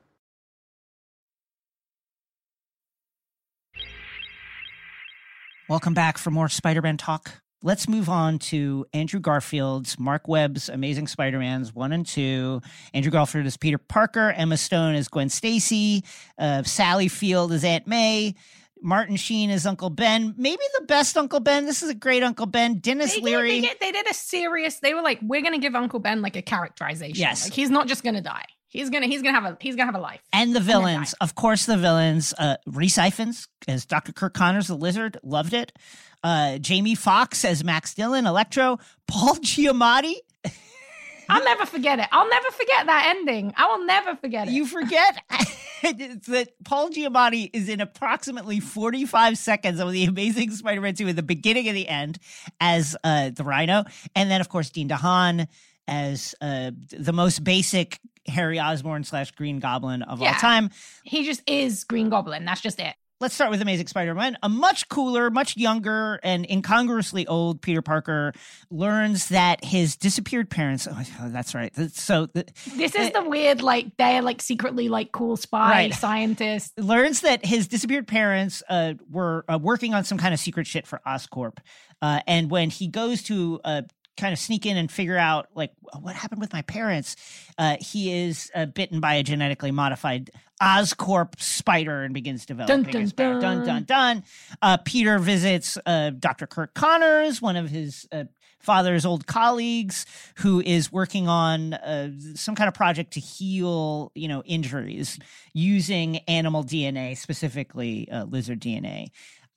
Welcome back for more Spider Man talk. Let's move on to Andrew Garfield's Mark Webb's Amazing Spider Man's 1 and 2. Andrew Garfield is Peter Parker, Emma Stone is Gwen Stacy, uh, Sally Field is Aunt May. Martin Sheen is Uncle Ben. Maybe the best Uncle Ben. This is a great Uncle Ben. Dennis They did, Leary. they, did, they did a serious. They were like, "We're gonna give Uncle Ben like a characterization. Yes. like he's not just gonna die. He's gonna he's gonna have a he's gonna have a life." and the villains, of course, the villains. Uh, Rhys Ifans as Dr. Curt Connors, the Lizard, loved it. Uh, Jamie Foxx as Max Dillon, Electro. Paul Giamatti, I'll never forget it. I'll never forget that ending. I will never forget it. You forget that Paul Giamatti is in approximately 45 seconds of the Amazing Spider-Man 2 at the beginning and the end as uh, the Rhino, and then of course Dean DeHaan as uh, the most basic Harry Osborn slash Green Goblin of all time. he just is Green Goblin. That's just it. Let's start with Amazing Spider-Man. A much cooler, much younger, and incongruously old Peter Parker learns that his disappeared parents. Oh, that's right. So the, This is the weird, like they're like secretly like cool spy Right. scientists. learns that his disappeared parents uh, were uh, working on some kind of secret shit for Oscorp. Uh, and when he goes to uh, kind of sneak in and figure out like what happened with my parents, uh, he is uh, bitten by a genetically modified Oscorp spider and begins developing. Dun, dun, dun dun. dun dun. Uh, Peter visits uh, Dr. Curt Connors, one of his. Uh, father's old colleagues who is working on uh, some kind of project to heal you know injuries using animal dna specifically uh, lizard dna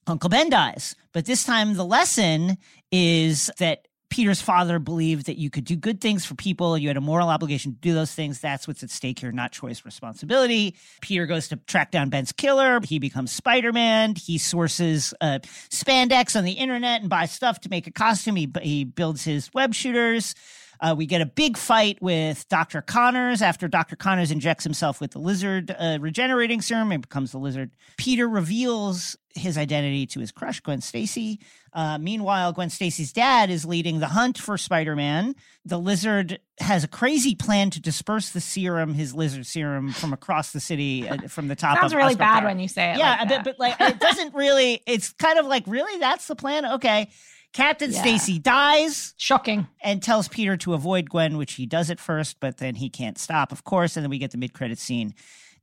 uncle ben dies but this time the lesson is that peter's father believed that you could do good things for people you had a moral obligation to do those things that's what's at stake here not choice responsibility. Peter goes to track down ben's killer he becomes spider-man he sources uh, spandex on the internet and buys stuff to make a costume he, he builds his web shooters uh, we get a big fight with Dr. Connors after Dr. Connors injects himself with the lizard uh, regenerating serum and becomes the lizard. Peter reveals his identity to his crush, Gwen Stacy. Uh, meanwhile, Gwen Stacy's dad is leading the hunt for Spider Man. The lizard has a crazy plan to disperse the serum, his lizard serum, from across the city uh, from the top Sounds of really Oscorp bad Tower. when you say it. Yeah, like but, but like it doesn't really. It's kind of like really that's the plan. Okay, Captain Yeah. Stacy dies shocking. and tells Peter to avoid Gwen, which he does at first, but then he can't stop, of course. And then we get the mid credit scene.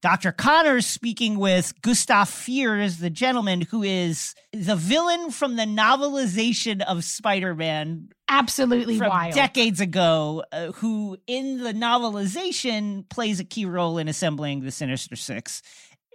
Dr. Connors speaking with Gustav Fiers, the gentleman who is the villain from the novelization of Spider Man. absolutely from wild. decades ago, uh, who in the novelization plays a key role in assembling the Sinister Six.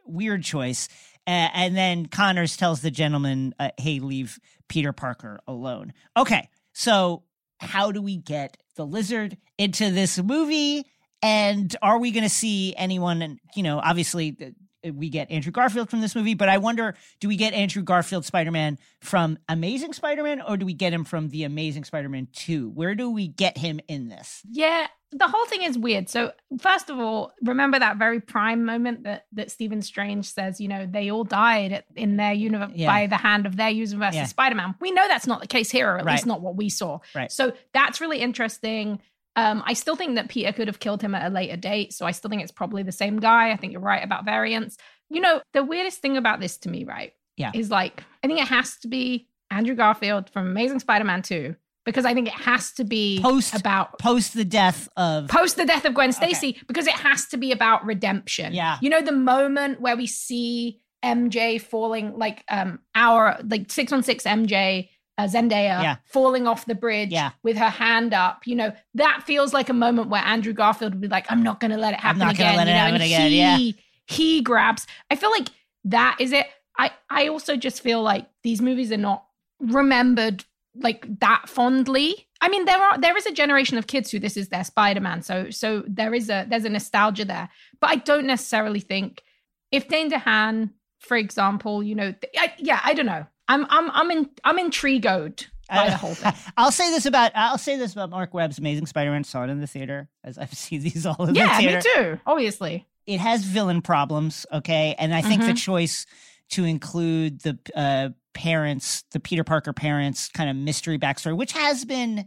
Weird choice. Uh, and then Connors tells the gentleman, uh, "Hey, leave Peter Parker alone." Okay, so how do we get the lizard into this movie? And are we going to see anyone? And you know, obviously, uh, we get Andrew Garfield from this movie, but I wonder, do we get Andrew Garfield Spider Man from Amazing Spider Man, or do we get him from the Amazing Spider Man Two? Where do we get him in this? Yeah, the whole thing is weird. So first of all, remember that very prime moment that that Stephen Strange says, you know, they all died at- in their universe Yeah. by the hand of their universe Yeah. Spider-Man. We know that's not the case here, or at Right. least not what we saw. Right. So that's really interesting. Um, I still think that Peter could have killed him at a later date. So I still think it's probably the same guy. I think you're right about variants. You know, the weirdest thing about this to me, right? Yeah. Is like, I think it has to be Andrew Garfield from Amazing Spider-Man 2, because I think it has to be Post- about Post the death of post the death of Gwen Okay. Stacy because it has to be about redemption. Yeah. You know the moment where we see MJ falling like um our like 616 MJ uh, Zendaya Yeah. falling off the bridge Yeah. with her hand up, you know, that feels like a moment where Andrew Garfield would be like, I'm not gonna let it happen not gonna again. let it you know, happen again, He, yeah. he grabs. I feel like that is it. I I also just feel like these movies are not remembered like that fondly. I mean, there are there is a generation of kids who this is their Spider-Man, so so there is a there's a nostalgia there. But I don't necessarily think if Dane DeHaan, for example, you know, I, yeah, I don't know. I'm I'm I'm in I'm intrigued by the whole thing. I'll say this about I'll say this about Mark Webb's Amazing Spider-Man. Saw it in the theater as I've seen these all in Yeah, the theater. Yeah, me too. Obviously, It has villain problems, okay, and I think the Mhm. choice to include the uh, parents, the Peter Parker parents, kind of mystery backstory, which has been.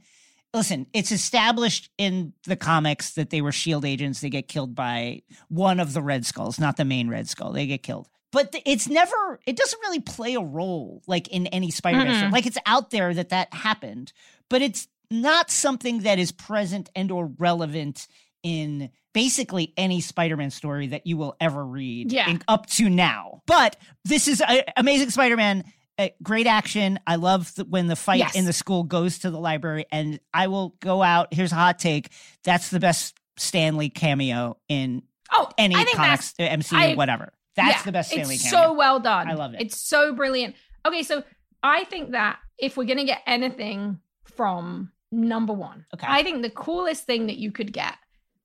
Listen, it's established in the comics that they were shield agents. They get killed by one of the Red Skulls, not the main Red Skull. They get killed. But th- it's never, it doesn't really play a role like in any Spider Man Mm-mm. story. Like it's out there that that happened, but it's not something that is present and or relevant in basically any Spider-Man story that you will ever read Yeah. in- up to now. But this is uh, Amazing Spider-Man. Uh, great action. I love the, when the fight Yes. in the school goes to the library, and I will go out. Here's a hot take: that's the best Stan Lee cameo in oh, any I think comics, uh, MCU, I- whatever. That's Yeah, the best Stan Lee It's cameo. so well done. I love it. It's so brilliant. Okay, so I think that if we're gonna get anything from number one, Okay. I think the coolest thing that you could get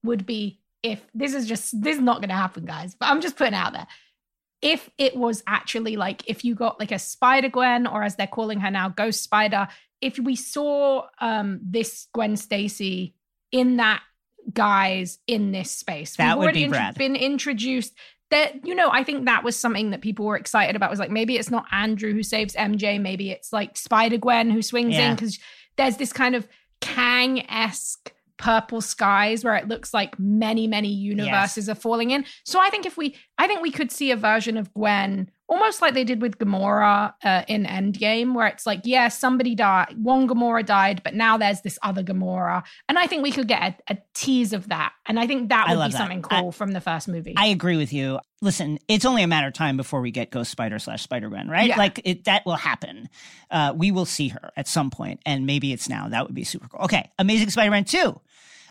would be if this is just this is not gonna happen, guys. But I'm just putting it out there. If it was actually like if you got like a Spider Gwen, or as they're calling her now, Ghost Spider, if we saw um this Gwen Stacy in that guys in this space. That We've would already be rad. been introduced that you know i think that was something that people were excited about was like maybe it's not andrew who saves mj maybe it's like spider gwen who swings Yeah. in because there's this kind of kang-esque purple skies where it looks like many many universes are falling in so i think if we i think we could see a version of gwen almost like they did with gamora uh, in endgame where it's like yeah somebody died one gamora died but now there's this other gamora and i think we could get a, a tease of that and i think that would be that. something I- cool from the first movie I agree with you. Listen, it's only a matter of time before we get Ghost Spider slash Spider Gwen, right? Yeah. Like it, that will happen. Uh, we will see her at some point, and maybe it's now. That would be super cool. Okay, Amazing Spider Man two.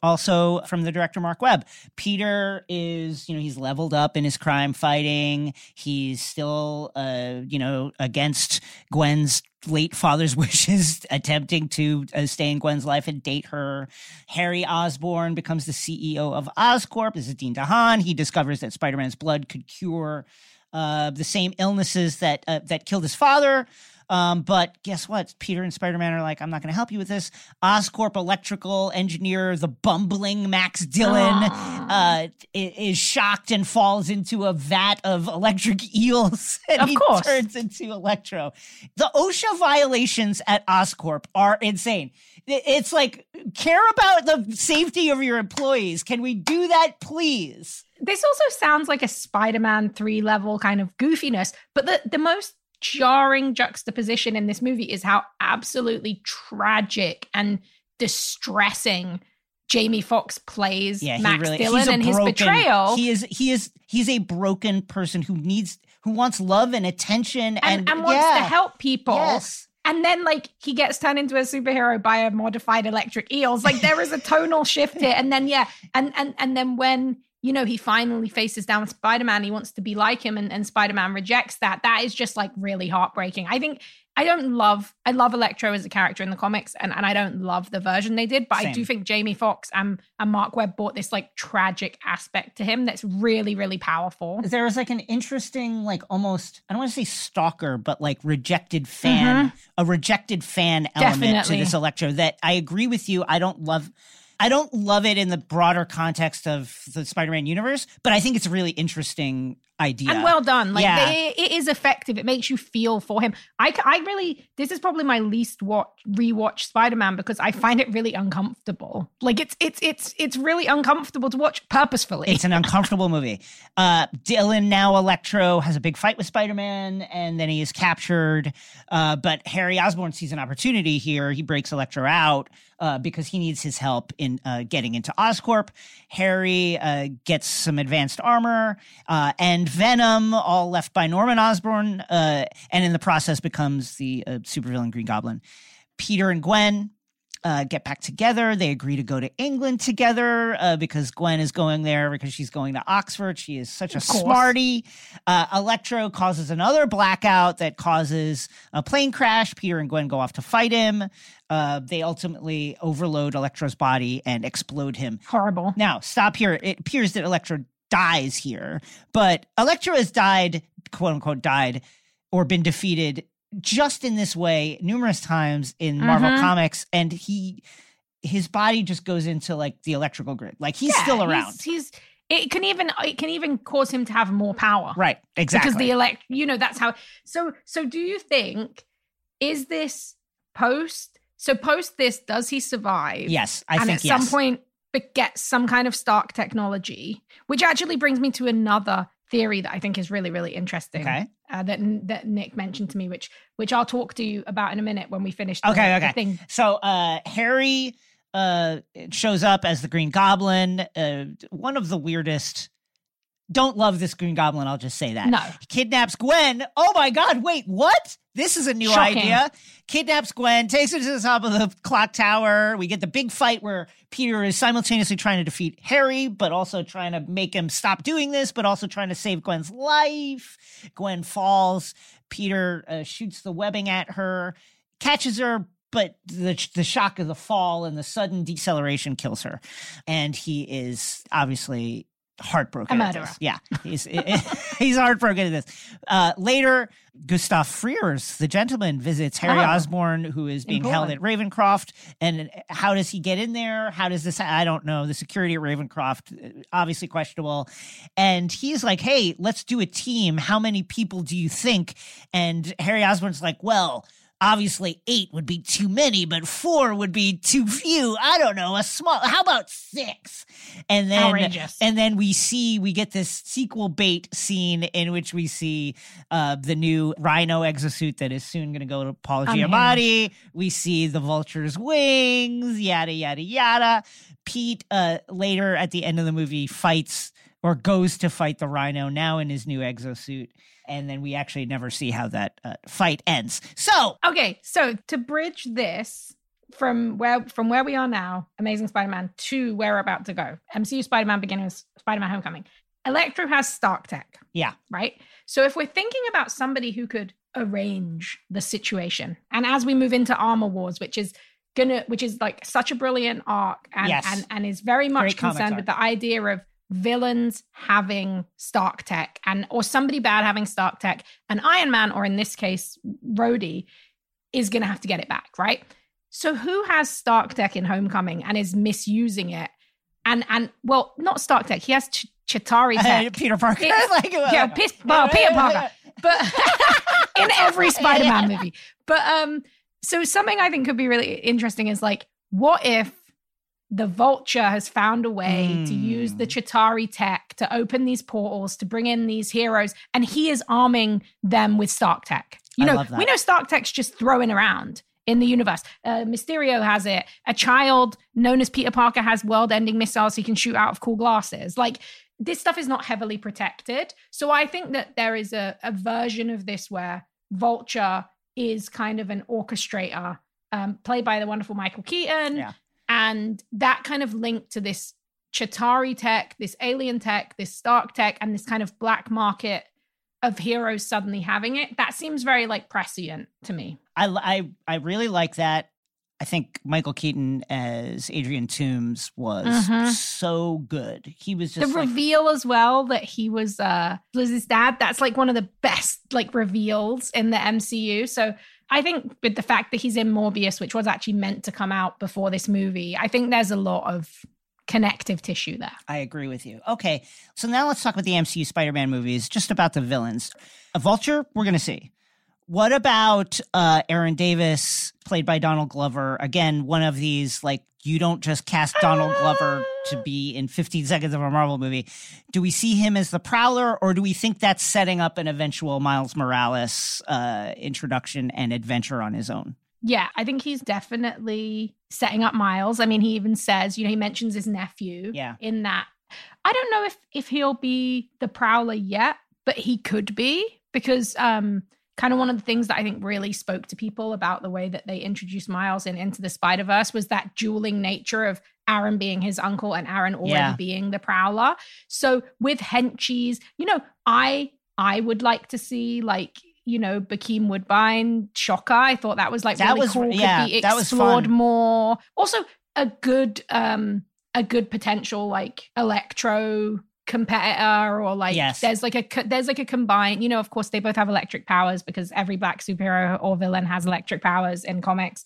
Also from the director Mark Webb. Peter is, you know, he's leveled up in his crime fighting. He's still, uh, you know, against Gwen's late father's wishes, attempting to uh, stay in Gwen's life and date her. Harry Osborn becomes the CEO of Oscorp. This is Dean DeHaan. He discovers that Spider-Man's blood could cure uh, the same illnesses that uh, that killed his father. Um, but guess what? Peter and Spider Man are like, I'm not going to help you with this. Oscorp electrical engineer, the bumbling Max Dillon, uh, is shocked and falls into a vat of electric eels, and Of he course. turns into Electro. The OSHA violations at Oscorp are insane. It's like care about the safety of your employees. Can we do that, please? this also sounds like a Spider-Man 3 level kind of goofiness, but the the most jarring juxtaposition in this movie is how absolutely tragic and distressing Jamie Foxx plays Yeah, Max really. Dillon and his broken, betrayal. He is. He is. He's a broken person who needs, who wants love and attention, and and, and wants yeah, to help people. Yes. and then like he gets turned into a superhero by a modified electric eels. Like there is a tonal shift here. And then yeah, and and and then when you know he finally faces down Spider-Man, he wants to be like him, and, and Spider-Man rejects that. That is just like really heartbreaking. I think I don't love I love Electro as a character in the comics, and, and I don't love the version they did, but Same. I do think Jamie Foxx and, and Mark Webb brought this like tragic aspect to him that's really, really powerful. there was like an interesting like almost i don't want to say stalker but like rejected fan mm-hmm. a rejected fan element to this electro that i agree with you i don't love i don't love it in the broader context of the spider-man universe but i think it's a really interesting idea And well done. Like Yeah. they, it is effective. It makes you feel for him. I, I really, this is probably my least watch rewatch Spider-Man because I find it really uncomfortable. Like it's, it's, it's, it's really uncomfortable to watch purposefully. It's an uncomfortable movie. Uh, Dillon, now Electro, has a big fight with Spider Man, and then he is captured. Uh, but Harry Osborn sees an opportunity here. He breaks Electro out uh, because he needs his help in uh, getting into Oscorp. Harry uh, gets some advanced armor uh, and Venom, all left by Norman Osborn, uh, and in the process becomes the uh, supervillain Green Goblin. Peter and Gwen uh, get back together. They agree to go to England together uh, because Gwen is going there because she's going to Oxford. She is such a smarty. Uh, Electro causes another blackout that causes a plane crash. Peter and Gwen go off to fight him. Uh, they ultimately overload Electro's body and explode him. Horrible. Now, stop here. It appears that Electro dies here, but Electro has died, quote unquote, died or been defeated just in this way numerous times in Marvel Mhm. Comics, and he his body just goes into like the electrical grid. Like he's Yeah, still around. He's, he's, it can even, it can even cause him to have more power. right, exactly. Because the elect, you know, that's how. So, so do you think is this post? So post this, does he survive? yes, I and think at yes. some point be- get some kind of Stark technology, which actually brings me to another theory that I think is really, really interesting. Okay. Uh, that that Nick mentioned to me, which which I'll talk to you about in a minute when we finish. The, Okay, okay. thing. So uh Harry uh shows up as the Green Goblin, uh one of the weirdest don't love this Green Goblin, I'll just say that. No. Kidnaps Gwen. Oh my god, wait, what? This is a new Shocking. idea. Kidnaps Gwen, takes her to the top of the clock tower. We get the big fight where Peter is simultaneously trying to defeat Harry, but also trying to make him stop doing this, but also trying to save Gwen's life. Gwen falls. Peter uh, shoots the webbing at her, catches her, but the the shock of the fall and the sudden deceleration kills her, and he is obviously heartbroken. A at murderer. this. Yeah, he's he's heartbroken at this. Uh, later, Gustav Fiers, the gentleman, visits Harry Oh. Osborn, who is being held at Ravencroft. And how does he get in there? How does this? I don't know. The security at Ravencroft obviously questionable. And he's like, "Hey, let's do a team. How many people do you think?" And Harry Osborn's like, "Well." Obviously, eight would be too many, but four would be too few. I don't know, a small. How about six? And then, Outrageous. and then we see we get this sequel bait scene in which we see uh, the new Rhino exosuit that is soon going to go to Paul. Giamatti. We see the vulture's wings, yada yada yada. Pete uh, later at the end of the movie fights or goes to fight the Rhino now in his new exosuit, and then we actually never see how that uh, fight ends. So Okay, so to bridge this from where from where we are now, Amazing Spider-Man, to where we're about to go, MCU Spider-Man beginning with Spider-Man Homecoming. Electro has Stark Tech, yeah, right? So if we're thinking about somebody who could arrange the situation, and as we move into Armor Wars, which is gonna, which is like such a brilliant arc, and Yes. and and is very much Great concerned with the idea of villains having Stark Tech, and or somebody bad having Stark Tech, and Iron Man, or in this case, Rhodey, is gonna have to get it back, right? So who has Stark Tech in Homecoming and is misusing it? And and well, not Stark Tech. He has Ch- Chitauri Tech. Peter Parker, It's- like yeah, pis- well, Peter Parker. but in every Spider-Man movie. But um, so something I think could be really interesting is like, what if the Vulture has found a way to use the Hmm. Chitauri tech to open these portals to bring in these heroes, and he is arming them with Stark Tech. You I know, we know Stark Tech's just throwing around in the universe. Uh, Mysterio has it. A child known as Peter Parker has world-ending missiles he can shoot out of cool glasses. Like this stuff is not heavily protected. So I think that there is a, a version of this where Vulture is kind of an orchestrator, um, played by the wonderful Michael Keaton. Yeah. And that kind of link to this Chitauri tech, this alien tech, this Stark tech, and this kind of black market of heroes suddenly having it, that seems very like prescient to me. I, I, I really like that. I think Michael Keaton as Adrian Toomes was Mhm. so good. He was the like, reveal as well that he was uh Liz's dad, that's like one of the best like reveals in the MCU. So I think with the fact that he's in Morbius, which was actually meant to come out before this movie, I think there's a lot of connective tissue there. I agree with you. Okay, so now let's talk about the MCU Spider-Man movies, just about the villains. A Vulture, we're going to see. What about uh, Aaron Davis, played by Donald Glover? Again, one of these like you don't just cast Donald Glover to be in 15 seconds of a Marvel movie. Do we see him as the Prowler, or do we think that's setting up an eventual Miles Morales uh, introduction and adventure on his own? Yeah, I think he's definitely setting up Miles. I mean, he even says, you know, he mentions his nephew Yeah. in that. I don't know if if he'll be the prowler yet, but he could be because um kind of one of the things that I think really spoke to people about the way that they introduced Miles in Into the Spider-Verse was that dueling nature of Aaron being his uncle and Aaron already Yeah. being the prowler. So with henchies, you know, I I would like to see like you know, Bokeem Woodbine, Shocker. I thought that was like That really was- cool. Could yeah, be that was explored more. Also, a good um a good potential like electro competitor or like Yes. there's like a there's like a combined you know of course they both have electric powers because every black superhero or villain has electric powers in comics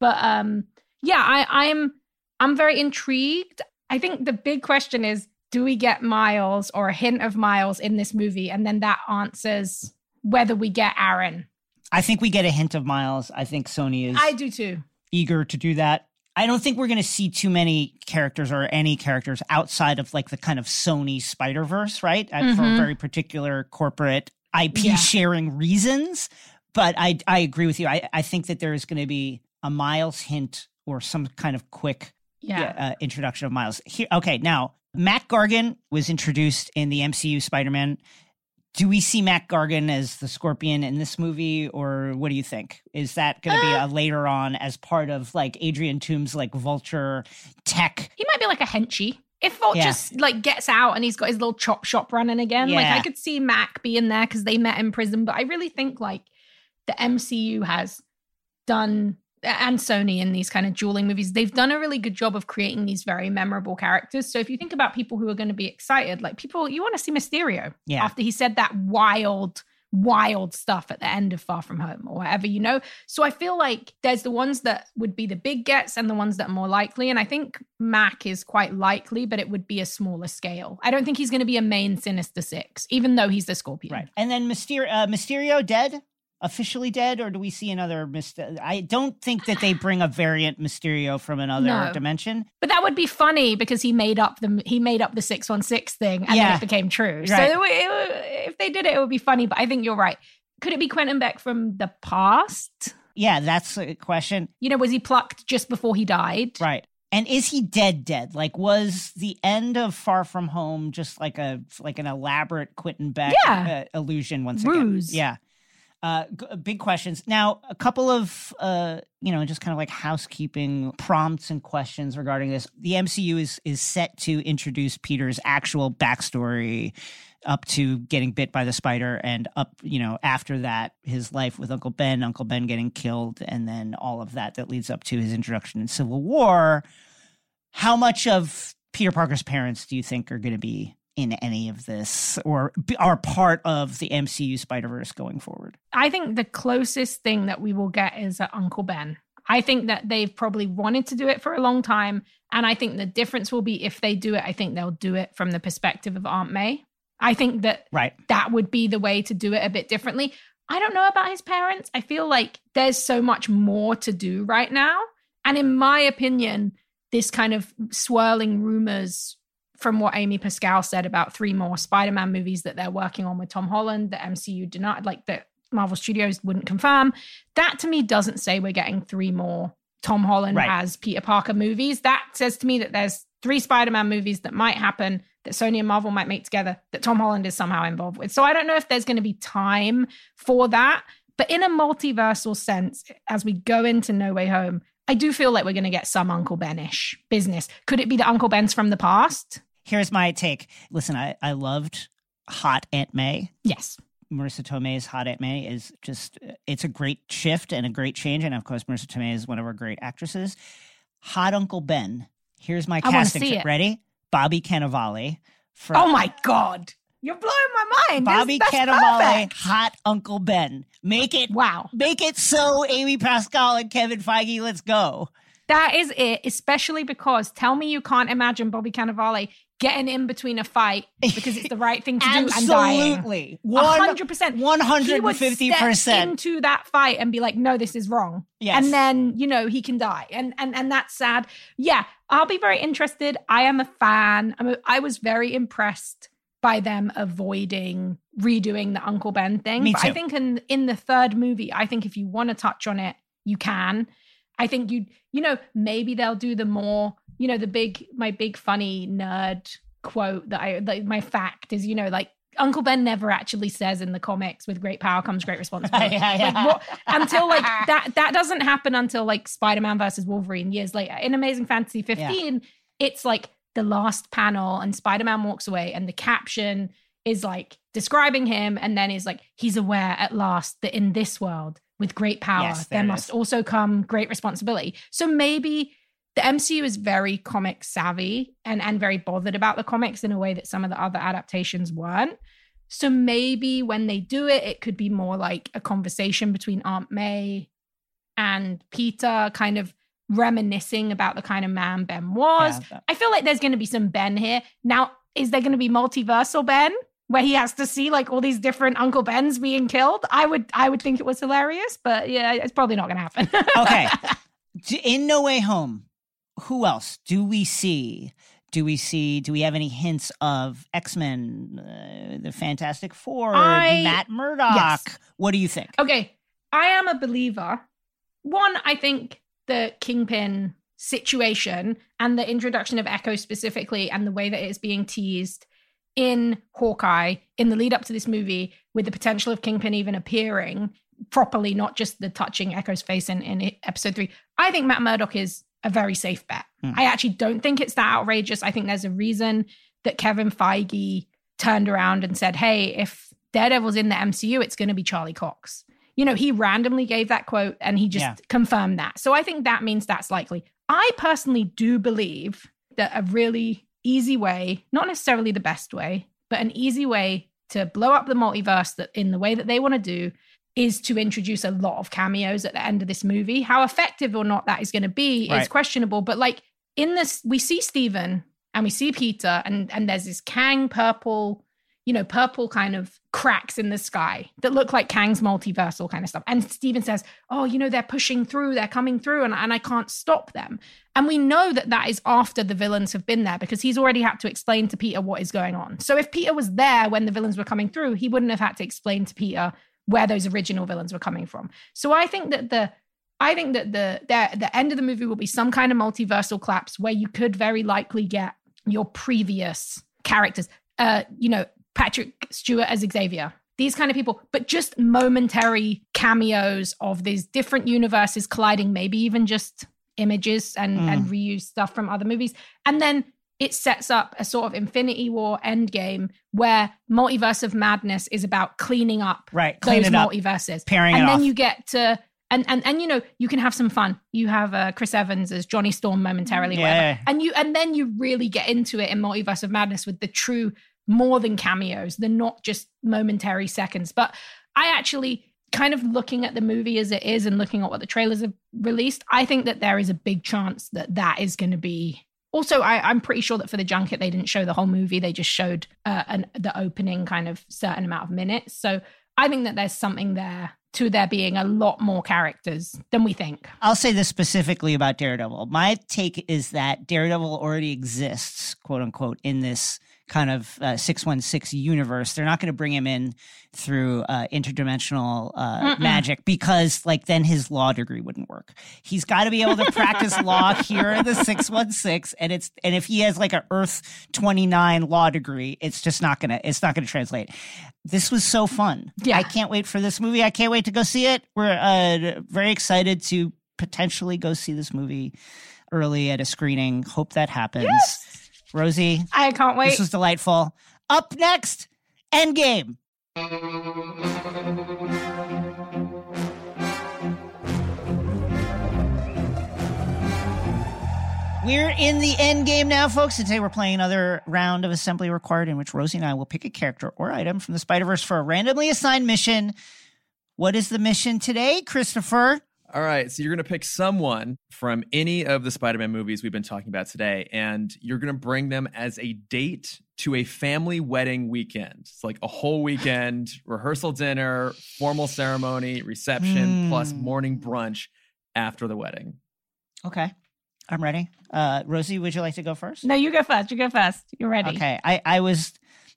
but um yeah i i'm i'm very intrigued i think the big question is do we get miles or a hint of miles in this movie and then that answers whether we get aaron I think we get a hint of Miles. I think Sony is i do too eager to do that. I don't think we're going to see too many characters or any characters outside of like the kind of Sony Spider Verse, right? Uh, For Mhm. very particular corporate IP Yeah. sharing reasons. But I I agree with you. I, I think that there is going to be a Miles hint or some kind of quick yeah, uh, introduction of Miles. Here, okay, now Mac Gargan was introduced in the MCU Spider Man. Do we see Mac Gargan as the Scorpion in this movie, or what do you think? Is that going to be Uh, a later on as part of like Adrian Toomes like Vulture tech? he might be like a henchy if Vulture Yeah. just like gets out and he's got his little chop shop running again, like I could see Mac being there because they met in prison. But I really think like the MCU has done and Sony in these kind of dueling movies, they've done a really good job of creating these very memorable characters. So if you think about people who are going to be excited, like people, you want to see Mysterio Yeah. after he said that wild, wild stuff at the end of Far From Home or whatever, you know? So I feel like there's the ones that would be the big gets and the ones that are more likely. And I think Mac is quite likely, but it would be a smaller scale. I don't think he's going to be a main Sinister Six, even though he's the Scorpion. Right. And then Mysterio, uh, Mysterio dead? Officially dead, or do we see another Mysterio? I don't think that they bring a variant Mysterio from another No. dimension. But that would be funny because he made up the he made up the six one six thing and Yeah. then it became true. So it it if they did it, it would be funny. But I think you're right. Could it be Quentin Beck from the past? Yeah, that's a question. You know, was he plucked just before he died? Right. And is he dead dead? Like was the end of Far From Home just like a like an elaborate Quentin Beck Yeah. uh, illusion once Ruse. again? Yeah. Uh, g- big questions. Now, a couple of uh, you know, just kind of like housekeeping prompts and questions regarding this. The MCU is is set to introduce Peter's actual backstory up to getting bit by the spider and up, you know, after that his life with Uncle Ben, Uncle Ben getting killed and then all of that that leads up to his introduction in Civil War. How much of Peter Parker's parents do you think are going to be in any of this or are part of the MCU Spider-Verse going forward? I think the closest thing that we will get is uh, Uncle Ben. I think that they've probably wanted to do it for a long time. And I think the difference will be if they do it, I think they'll do it from the perspective of Aunt May. I think that Right. that would be the way to do it a bit differently. I don't know about his parents. I feel like there's so much more to do right now. And in my opinion, this kind of swirling rumors from what Amy Pascal said about three more Spider-Man movies that they're working on with Tom Holland, the MCU denied, like that Marvel Studios wouldn't confirm. That to me doesn't say we're getting three more Tom Holland Right. as Peter Parker movies. That says to me that there's three Spider-Man movies that might happen that Sony and Marvel might make together that Tom Holland is somehow involved with. So I don't know if there's going to be time for that, but in a multiversal sense, as we go into No Way Home, I do feel like we're going to get some Uncle Benish business. Could it be the Uncle Ben's from the past? Here's my take. Listen, I, I loved Hot Aunt May. Yes. Marisa Tomei's Hot Aunt May is just, it's a great shift and a great change. And of course, Marisa Tomei is one of our great actresses. Hot Uncle Ben. Here's my I casting. see it. Ready? Bobby Cannavale. From Oh my God. You're blowing my mind. Bobby Cannavale. Hot Uncle Ben. Make it, Wow. make it so, Amy Pascal and Kevin Feige. Let's go. That is it, especially because tell me you can't imagine Bobby Cannavale getting in between a fight because it's the right thing to do and dying. Absolutely. One- hundred percent. 150%. step into that fight and be like, "No, this is wrong," Yes. and then you know he can die, and and and that's sad. Yeah, I'll be very interested. I am a fan. I'm a, I was very impressed by them avoiding redoing the Uncle Ben thing. Me but I think in in the third movie, I think if you want to touch on it, you can. I think you you know maybe they'll do the more you know the big my big funny nerd quote that I like my fact is you know like Uncle Ben never actually says in the comics with great power comes great responsibility. Yeah, yeah. Like, what, until like that that doesn't happen until like Spider-Man versus Wolverine years later. In Amazing Fantasy 15, it's like the last panel and Spider-Man walks away and the caption is like describing him and then is like he's aware at last that in this world with great power Yes, there there must also come great responsibility. So maybe the MCU is very comic savvy and and very bothered about the comics in a way that some of the other adaptations weren't. So maybe when they do it, it could be more like a conversation between Aunt May and Peter, kind of reminiscing about the kind of man Ben was. Yeah. I feel like there's going to be some Ben here. Now, is there going to be multiversal Ben? Where he has to see like all these different Uncle Bens being killed, I would I would think it was hilarious, but yeah, it's probably not going to happen. Okay. In No Way Home, who else do we see? Do we see? Do we have any hints of X Men, uh, the Fantastic Four, I- Matt Murdock? Yes. What do you think? Okay, I am a believer. One, I think the Kingpin situation and the introduction of Echo specifically and the way that it's being teased in Hawkeye in the lead up to this movie with the potential of Kingpin even appearing properly, not just the touching Echo's face in, in episode three. I think Matt Murdock is a very safe bet. Hmm. I actually don't think it's that outrageous. I think there's a reason that Kevin Feige turned around and said, hey, if Daredevil's in the MCU, it's going to be Charlie Cox. You know, he randomly gave that quote and he just Yeah. confirmed that. So I think that means that's likely. I personally do believe that a really easy way, not necessarily the best way, but an easy way to blow up the multiverse that in the way that they want to do is to introduce a lot of cameos at the end of this movie. How effective or not that is going to be is questionable. But like in this, we see Stephen and we see Peter, and and there's this Kang purple, you know, purple kind of cracks in the sky that look like Kang's multiversal kind of stuff. And Stephen says, "Oh, you know, they're pushing through, they're coming through, and, and I can't stop them." And we know that that is after the villains have been there because he's already had to explain to Peter what is going on. So if Peter was there when the villains were coming through, he wouldn't have had to explain to Peter where those original villains were coming from. So I think that the I think that the the, the end of the movie will be some kind of multiversal collapse where you could very likely get your previous characters. Uh, you know, Patrick Stewart as Xavier. These kind of people, but just momentary cameos of these different universes colliding, maybe even just images and, Mm. and reuse stuff from other movies. And then it sets up a sort of Infinity War endgame where Multiverse of Madness is about cleaning up Right, clean those it up, multiverses. pairing and then off. you get to and and and you know you can have some fun. You have uh, Chris Evans as Johnny Storm momentarily, whatever. And you and then you really get into it in Multiverse of Madness with the true more than cameos. They're not just momentary seconds. But I actually kind of looking at the movie as it is and looking at what the trailers have released, I think that there is a big chance that that is going to be. Also, I, I'm pretty sure that for the junket they didn't show the whole movie; they just showed uh, an, the opening kind of certain amount of minutes. So I think that there's something there to there being a lot more characters than we think. I'll say this specifically about Daredevil. My take is that Daredevil already exists, quote unquote, in this kind of uh, 616 universe. They're not going to bring him in through uh, interdimensional uh, magic because, like, then his law degree wouldn't work. He's got to be able to practice law here in the 616, and it's and if he has like an Earth 29 law degree, it's just not gonna it's not gonna translate. This was so fun. Yeah. I can't wait for this movie. I can't wait to go see it. We're uh, very excited to potentially go see this movie early at a screening. Hope that happens. Rosie, I can't wait. this was delightful. Up next, Endgame. We're in the end game now, folks. And today we're playing another round of Assembly Required in which Rosie and I will pick a character or item from the Spider Verse for a randomly assigned mission. What is the mission today, Christopher? All right, so you're going to pick someone from any of the Spider Man movies we've been talking about today, and you're going to bring them as a date to a family wedding weekend. It's like a whole weekend, rehearsal dinner, formal ceremony, reception, plus Hmm. morning brunch after the wedding. Okay, I'm ready. Uh, Rosie, would you like to go first? no, you go first. You go first. You're ready. Okay, I, I was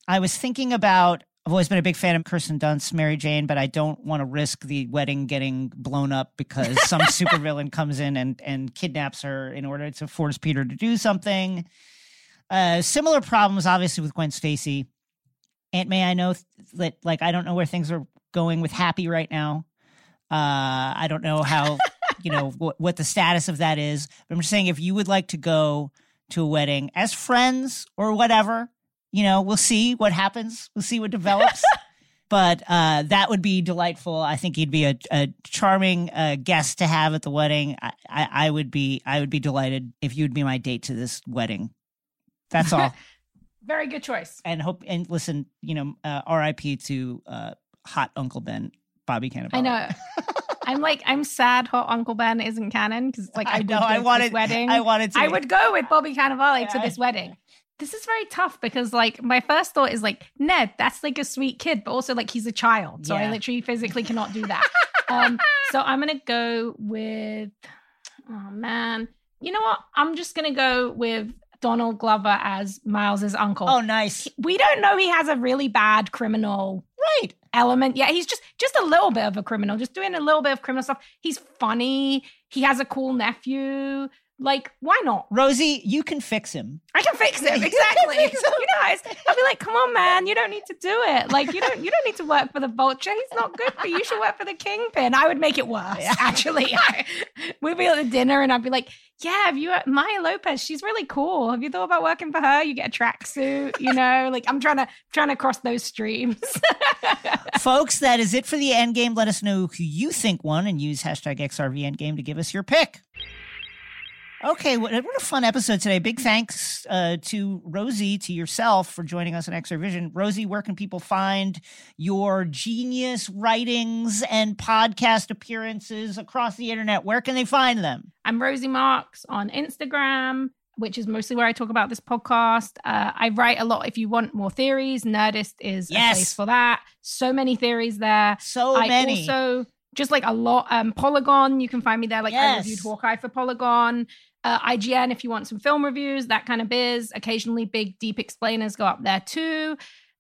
I was thinking about. I've always been a big fan of Kirsten Dunst, Mary Jane, but I don't want to risk the wedding getting blown up because some supervillain comes in and and kidnaps her in order to force Peter to do something. Uh, similar problems, obviously, with Gwen Stacy. Aunt May, I know that like I don't know where things are going with Happy right now. Uh, I don't know how you know what, what the status of that is. But I'm just saying, if you would like to go to a wedding as friends or whatever, you know, we'll see what happens. We'll see what develops. but uh, that would be delightful. I think he'd be a, a charming uh, guest to have at the wedding. I, I, I would be I would be delighted if you'd be my date to this wedding. That's all. Very good choice. and hope and listen, you know, uh, R.I.P. to uh, hot Uncle Ben, Bobby Cannavale. I know. I'm like, I'm sad Hot Uncle Ben isn't canon because like I, I know. I wanted. wedding. I wanted to. I would go with Bobby Cannavale to Yeah. this wedding. This is very tough because like my first thought is like Ned, that's like a sweet kid, but also like he's a child, so I literally physically cannot do that. um, so I'm gonna go with. Oh man, you know what? I'm just gonna go with Donald Glover as Miles's uncle. Oh, nice. we don't know he has a really bad criminal Right. element. Yeah, he's just just a little bit of a criminal, just doing a little bit of criminal stuff. He's funny. He has a cool nephew. Like, why not? Rosie, you can fix him. I can fix him. Exactly. fix him. You know, I'll be like, come on, man, you don't need to do it. Like, you don't you don't need to work for the vulture. He's not good for you. You should work for the kingpin. I would make it worse, Yeah. actually. We'd be at the dinner and I'd be like, yeah, have you uh, Maya Lopez, she's really cool. Have you thought about working for her? You get a tracksuit, you know, like I'm trying to trying to cross those streams. Folks, that is it for the end game. Let us know who you think won and use hashtag XRV endgame to give us your pick. Okay, what, what a fun episode today. Big thanks uh, to Rosie, to yourself for joining us on XR Vision. Rosie, where can people find your genius writings and podcast appearances across the internet? Where can they find them? I'm Rosie Marks on Instagram, which is mostly where I talk about this podcast. Uh, I write a lot. If you want more theories, Nerdist is Yes. a place for that. So many theories there. So I many. also just like a lot. Um, Polygon, you can find me there. Like I reviewed Hawkeye for Polygon. Uh, IGN, if you want some film reviews, that kind of biz. Occasionally, big deep explainers go up there too.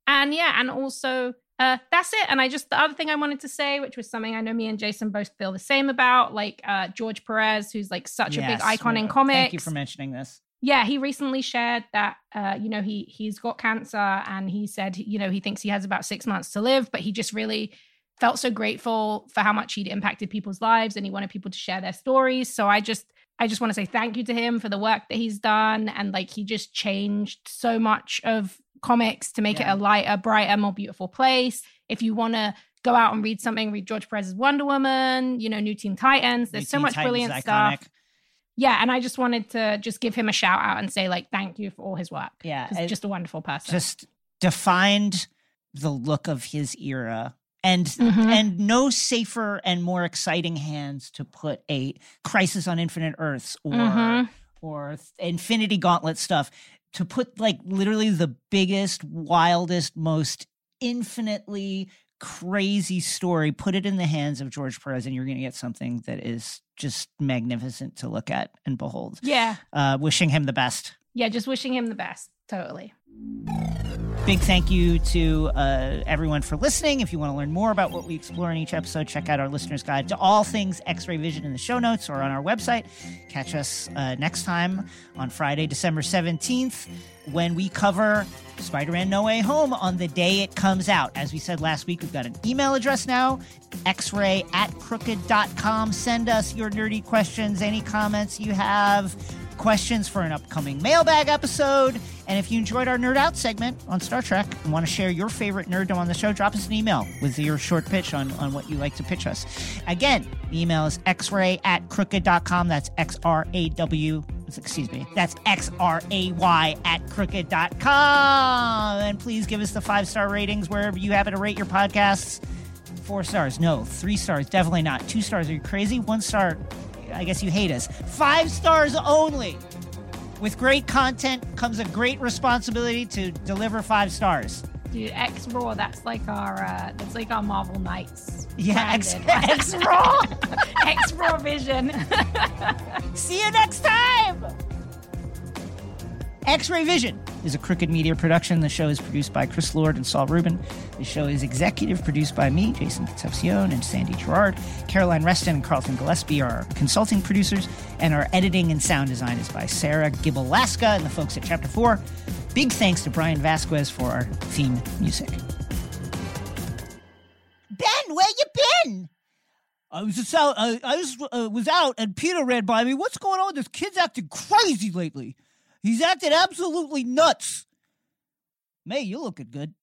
And yeah, and also uh, that's it. And I just the other thing I wanted to say, which was something I know me and Jason both feel the same about, like uh, George Perez, who's like such a big Yes, icon in comics. Thank you for mentioning this. Yeah, he recently shared that uh, you know he he's got cancer and he said you know he thinks he has about six months to live, but he just really felt so grateful for how much he'd impacted people's lives and he wanted people to share their stories. So I just I just want to say thank you to him for the work that he's done and like he just changed so much of comics to make Yeah. it a lighter, brighter, more beautiful place. If you want to go out and read something, read George Perez's Wonder Woman, you know, New Teen Titans. There's New so Teen much Titans brilliant stuff iconic. yeah and i just wanted to just give him a shout out and say like thank you for all his work Yeah, it- just a wonderful person just defined the look of his era and Mhm. and no safer and more exciting hands to put a crisis on infinite earths or Mhm. or infinity gauntlet stuff to put like literally the biggest wildest most infinitely crazy story put it in the hands of george perez and you're going to get something that is just magnificent to look at and behold. Yeah. Uh wishing him the best. Yeah just wishing him the best. Totally Big thank you to uh, everyone for listening. If you want to learn more about what we explore in each episode, check out our listener's guide to all things X ray vision in the show notes or on our website. Catch us uh, next time on Friday, December 17th, when we cover Spider Man No Way Home on the day it comes out. As we said last week, we've got an email address now xray at crooked.com. Send us your nerdy questions, any comments you have questions for an upcoming mailbag episode. And if you enjoyed our Nerd Out segment on Star Trek and want to share your favorite nerddom on the show, drop us an email with your short pitch on, on what you like to pitch us. Again, email is xray at crooked.com. That's X R A W. Excuse me. That's X R A Y at crooked.com. And please give us the five star ratings wherever you happen to rate your podcasts. Four stars. No. Three stars. Definitely not. Two stars. Are you crazy? One star. I guess you hate us. Five stars only. With great content comes a great responsibility to deliver five stars. Dude, X Raw, that's like our uh that's like our Marvel Knights. Yeah, X. X Raw. X Raw Vision. See you next time. X Ray Vision is a Crooked Media production. The show is produced by Chris Lord and Saul Rubin. The show is executive produced by me, Jason Concepcion, and Sandy Girard. Caroline Reston and Carlton Gillespie are our consulting producers, and our editing and sound design is by Sarah Gibalaska and the folks at Chapter 4. Big thanks to Brian Vasquez for our theme music. Ben, where you been? I was just out. I, I was uh, was out, and Peter ran by me. What's going on? This kid's acting crazy lately. He's acting absolutely nuts. May, you're looking good.